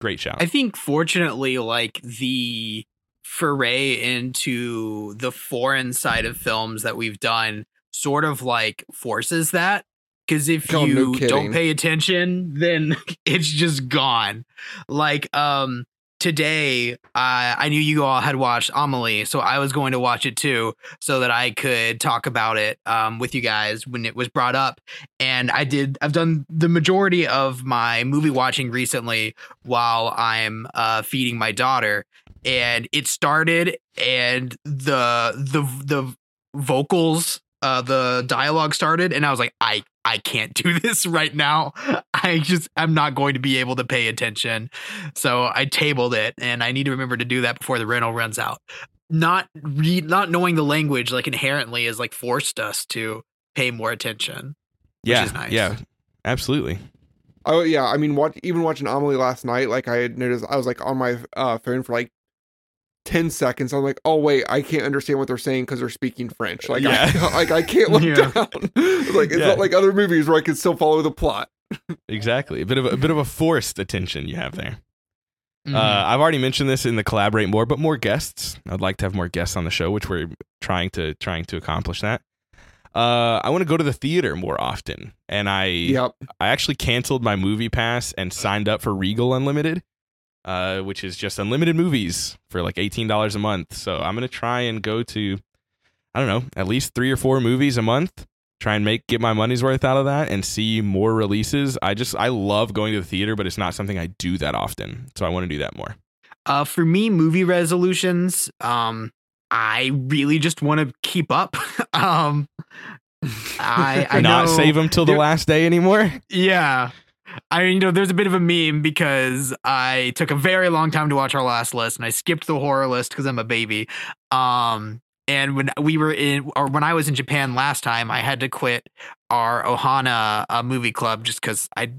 S1: Great shout.
S3: I think fortunately, like the foray into the foreign side of films that we've done sort of like forces that because if
S2: Oh, no
S3: you
S2: kidding.
S3: don't pay attention then it's just gone. Like um today uh, i knew you all had watched amelie so i was going to watch it too so that i could talk about it um, with you guys when it was brought up. And i did i've done the majority of my movie watching recently while i'm uh, feeding my daughter. And it started and the the the vocals uh the dialogue started and i was like i i can't do this right now i just i'm not going to be able to pay attention so i tabled it and i need to remember to do that before the rental runs out not read not knowing the language like inherently is like forced us to pay more attention
S1: yeah,
S3: is nice.
S1: yeah, absolutely.
S2: Oh yeah, I mean, watch even watching Amelie last night. Like I had noticed, I was like on my uh, phone for like ten seconds. I'm like, oh wait, I can't understand what they're saying because they're speaking French. Like,
S1: Yeah.
S2: I, like I can't look
S3: Yeah.
S2: down. like it's
S1: Yeah.
S2: not like other movies where I can still follow the plot.
S1: Exactly. A bit of a, a bit of a forced attention you have there.
S3: Mhm.
S1: Uh, I've already mentioned this in the collaborate more, but more guests. I'd like to have more guests on the show, which we're trying to trying to accomplish that. Uh, I want to go to the theater more often, and I
S2: Yep.
S1: I actually canceled my movie pass and signed up for Regal Unlimited, uh, which is just unlimited movies for like eighteen dollars a month. So I'm gonna try and go to, I don't know, at least three or four movies a month. Try and make get my money's worth out of that and see more releases. I just I love going to the theater, but it's not something I do that often. So I want to do that more.
S3: Uh, for me, movie resolutions, um, I really just want to keep up. um, I, I
S1: not
S3: know,
S1: save them till the last day anymore.
S3: Yeah. I you know there's a bit of a meme because I took a very long time to watch our last list and I skipped the horror list because I'm a baby. Um and when we were in or when I was in Japan last time I had to quit our Ohana uh, movie club just cuz I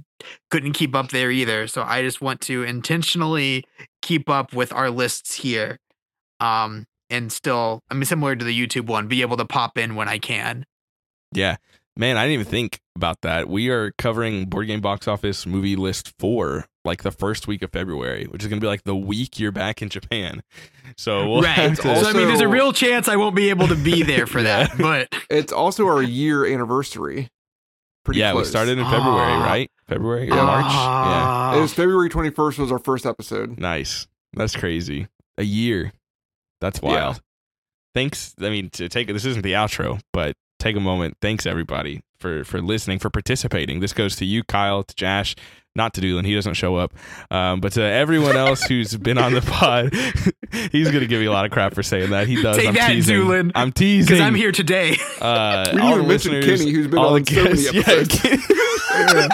S3: couldn't keep up there either. So I just want to intentionally keep up with our lists here. Um and still I mean similar to the YouTube one be able to pop in when I can.
S1: Yeah. Man, I didn't even think about that. We are covering Board Game Box Office movie list four, like the first week of February, which is going to be like the week you're back in Japan. So we'll
S3: right.
S1: have to-
S3: so I mean there's a real chance I won't be able to be there for that. But
S2: It's also our year anniversary. Pretty
S1: yeah,
S2: close.
S1: we started in February,
S3: Ah.
S1: right? February or March? Yeah.
S2: It was February 21st was our first episode.
S1: Nice. That's crazy. A year. That's wild. Thanks. I mean, to take it, this isn't the outro, but take a moment. Thanks everybody for for listening, for participating. This goes to you, Kyle, to Josh, not to Doolin. He doesn't show up, um, but to everyone else who's been on the pod. he's gonna give you a lot of crap for saying that. He does.
S3: Take
S1: I'm
S3: that,
S1: teasing.
S3: Doolin.
S1: I'm teasing
S3: because I'm here today.
S1: Uh,
S2: We didn't
S1: all
S2: even
S1: the
S2: mention
S1: listeners,
S2: Kenny, who's been
S1: all
S2: on
S1: the
S2: so many
S1: guests- yeah,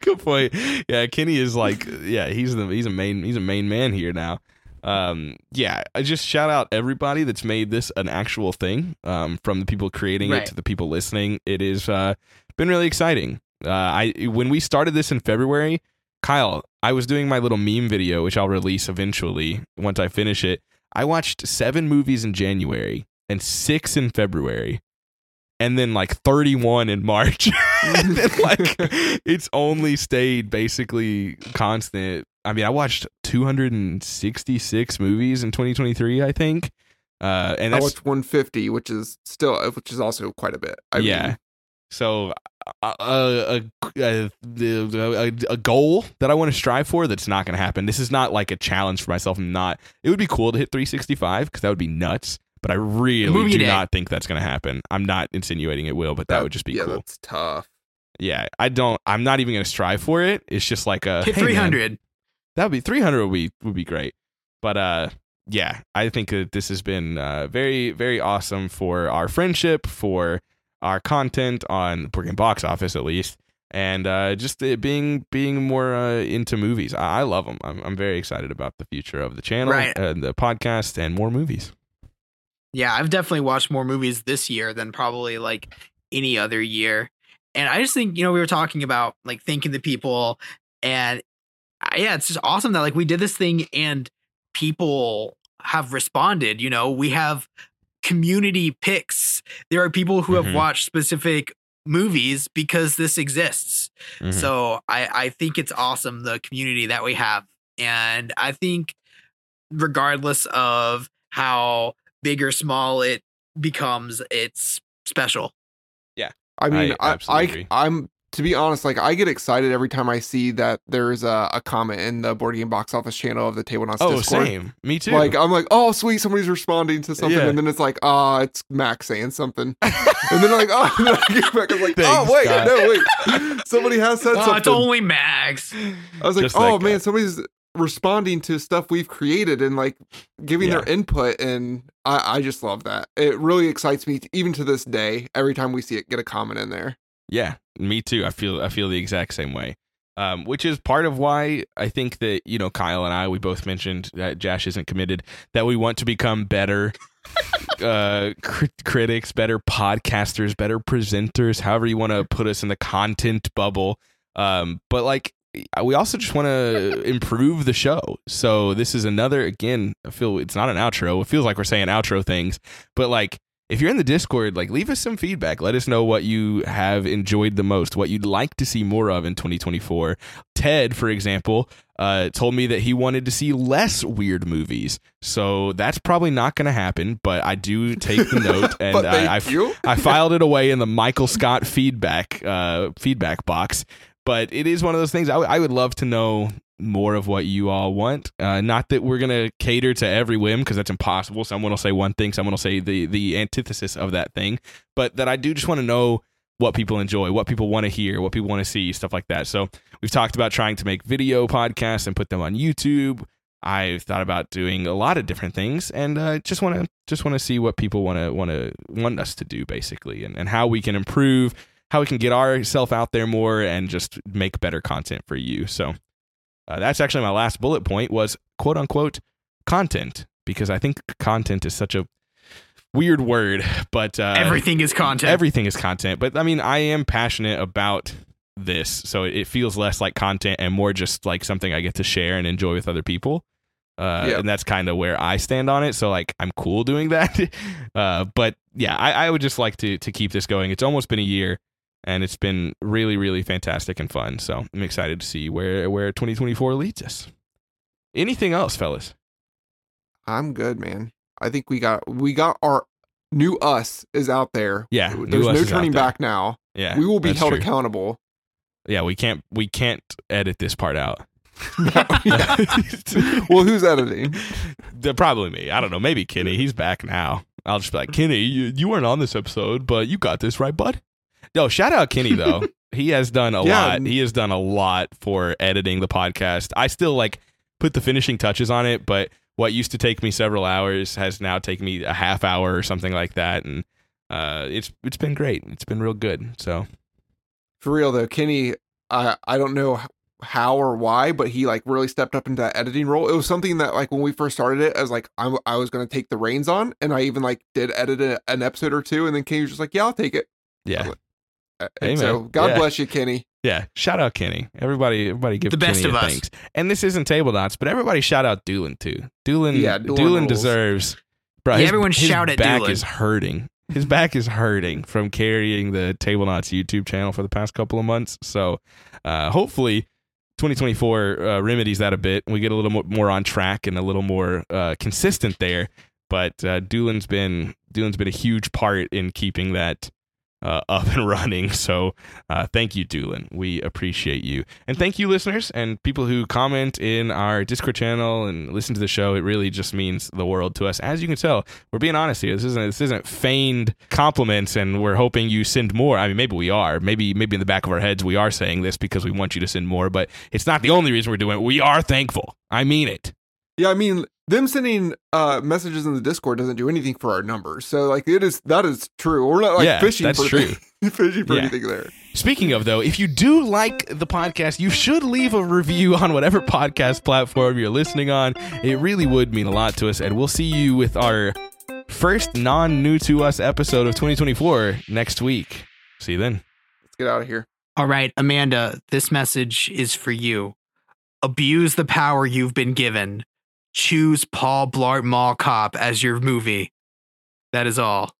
S1: Good point. Yeah, Kenny is like, yeah, he's the he's a main he's a main man here now. Um, yeah, I just shout out everybody that's made this an actual thing. Um, from the people creating
S3: Right.
S1: it to the people listening, it is uh been really exciting. Uh, I when we started this in February, Kyle, I was doing my little meme video, which I'll release eventually once I finish it. I watched seven movies in January and six in February, and then like 31 in March. and then like it's only stayed basically constant. I mean, I watched 266 movies in 2023, I think. Uh, and
S2: I watched 150, which is still, which is also quite a bit. I
S1: yeah.
S2: mean,
S1: so uh, a, a, a, a goal that I want to strive for that's not going to happen. This is not like a challenge for myself. I'm not. It would be cool to hit 365 because that would be nuts. But I really
S3: Movie
S1: do
S3: day.
S1: not think that's going to happen. I'm not insinuating it will, but that, would just be
S2: yeah,
S1: cool.
S2: that's tough.
S1: Yeah, I don't. I'm not even going to strive for it. It's just like a
S3: Hit
S1: hey, man,
S3: 300.
S1: That would be 300 would be would be great. But uh yeah, I think that this has been uh very very awesome for our friendship, for our content on Game Box Office at least, and uh just it being being more uh, into movies. I, I love them. I'm I'm very excited about the future of the channel
S3: Right.
S1: and the podcast and more movies.
S3: Yeah, I've definitely watched more movies this year than probably like any other year. And I just think, you know, we were talking about like thanking the people and yeah, it's just awesome that like we did this thing and people have responded, you know, we have community picks. There are people who
S1: Mhm.
S3: have watched specific movies because this exists.
S1: Mhm.
S3: So I, I think it's awesome the community that we have. And I think regardless of how big or small it becomes, it's special. Yeah.
S2: I mean,
S1: I
S2: I, I. I'm to be honest, like I get excited every time I see that there's a, a comment in the board game box office channel of the Tablenauts
S1: oh,
S2: Discord.
S1: same. Me too.
S2: Like I'm like, oh sweet, somebody's responding to something,
S1: Yeah.
S2: and then it's like, ah, it's Max saying something, and then like, oh, and then I get back, I'm like,
S1: Thanks,
S2: oh wait,
S1: Scott.
S2: no wait, somebody has said
S3: Oh,
S2: something.
S3: it's only Max.
S2: I was like,
S1: Just that
S2: oh
S1: guy.
S2: man, somebody's responding to stuff we've created and like giving their input, and I, I just love that. It really excites me, even to this day. Every time we see it, get a comment in there.
S1: Yeah, me too. I feel I feel the exact same way. Um, which is part of why I think that you know Kyle and I we both mentioned that Josh isn't committed that we want to become better uh, cri- critics, better podcasters, better presenters, however you want to put us in the content bubble. Um, but like we also just want to improve the show. So this is another again. I feel it's not an outro. It feels like we're saying outro things, but like if you're in the Discord, like leave us some feedback. Let us know what you have enjoyed the most, what you'd like to see more of in 2024. Ted, for example, uh, told me that he wanted to see less weird movies. So that's probably not going to happen, but I do take the note and I. I filed it away in the Michael Scott feedback uh, feedback box. But it is one of those things I, w- I would love to know more of what you all want. Uh, not that we're gonna cater to every whim because that's impossible. Someone will say one thing, someone will say the the antithesis of that thing. But that I do just want to know what people enjoy, what people want to hear, what people want to see, stuff like that. So we've talked about trying to make video podcasts and put them on YouTube. I've thought about doing a lot of different things, and uh, just want to just want to see what people want to want to want us to do, basically, and, and how we can improve, how we can get ourselves out there more, and just make better content for you. So uh, that's actually my last bullet point was quote unquote content because I think content is such a weird word, but uh,
S3: Everything is content.
S1: everything is content. But I mean, I am passionate about this, so it feels less like content and more just like something I get to share and enjoy with other people. Uh,
S2: Yeah.
S1: And that's kind of where I stand on it. So like, I'm cool doing that. uh, but yeah, I, I would just like to to keep this going. It's almost been a year, and it's been really, really fantastic and fun. So I'm excited to see where where 2024 leads us. Anything else, fellas?
S2: I'm good, man. I think we got we got our new us is out there.
S1: Yeah,
S2: there's no turning back now.
S1: Yeah,
S2: we will be held
S1: true.
S2: accountable.
S1: Yeah, we can't we can't edit this part out.
S2: well, who's editing?
S1: The- probably me. I don't know. Maybe Kenny. He's back now. I'll just be like, Kenny, you, you weren't on this episode, but you got this right, bud. No, shout out Kenny though. he has done a
S2: Yeah.
S1: lot. He has done a lot for editing the podcast. I still like put the finishing touches on it, but what used to take me several hours has now taken me a half hour or something like that, and uh, it's it's been great. It's been real good. So
S2: For real though, Kenny, I I don't know how or why, but he like really stepped up into that editing role. It was something that like when we first started it, I was like I'm, I was going to take the reins on, and I even like did edit a, an episode or two, and then Kenny was just like, yeah, I'll take it.
S1: yeah,
S2: Uh,
S1: Hey,
S2: so. God
S1: Yeah.
S2: bless you, Kenny.
S1: Yeah, shout out Kenny. Everybody, everybody give
S3: The best
S1: Kenny
S3: of
S1: a
S3: us.
S1: thanks. And this isn't Tablenauts, but everybody shout out Doolin too. Doolin,
S2: Yeah,
S1: Doolin,
S2: Doolin
S1: deserves. Bro,
S3: Yeah,
S1: his,
S3: everyone
S1: his
S3: shout at
S1: back
S3: Doolin.
S1: is hurting. His back is hurting from carrying the Tablenauts YouTube channel for the past couple of months. So, uh, hopefully, 2024 uh, remedies that a bit. We get a little more on track and a little more uh, consistent there. But uh, Doolin's been Doolin's been a huge part in keeping that uh, up and running. So uh, thank you, Doolin. We appreciate you, and thank you, listeners and people who comment in our Discord channel and listen to the show. It really just means the world to us. As you can tell, we're being honest here. This isn't this isn't feigned compliments, and we're hoping you send more. I mean, maybe we are. Maybe maybe in the back of our heads we are saying this because we want you to send more. But it's not the only reason we're doing it. We are thankful. I mean it.
S2: Yeah, I mean, them sending uh messages in the Discord doesn't do anything for our numbers. So like it is that is true. We're not like
S1: Yeah,
S2: fishing
S1: that's
S2: for
S1: true.
S2: fishing for
S1: Yeah.
S2: anything there.
S1: Speaking of though, if you do like the podcast, you should leave a review on whatever podcast platform you're listening on. It really would mean a lot to us, and we'll see you with our first non-new to us episode of 2024 next week. See you then.
S2: Let's get out of here.
S3: All right, Amanda, this message is for you. Abuse the power you've been given. Choose Paul Blart Mall Cop as your movie. That is all.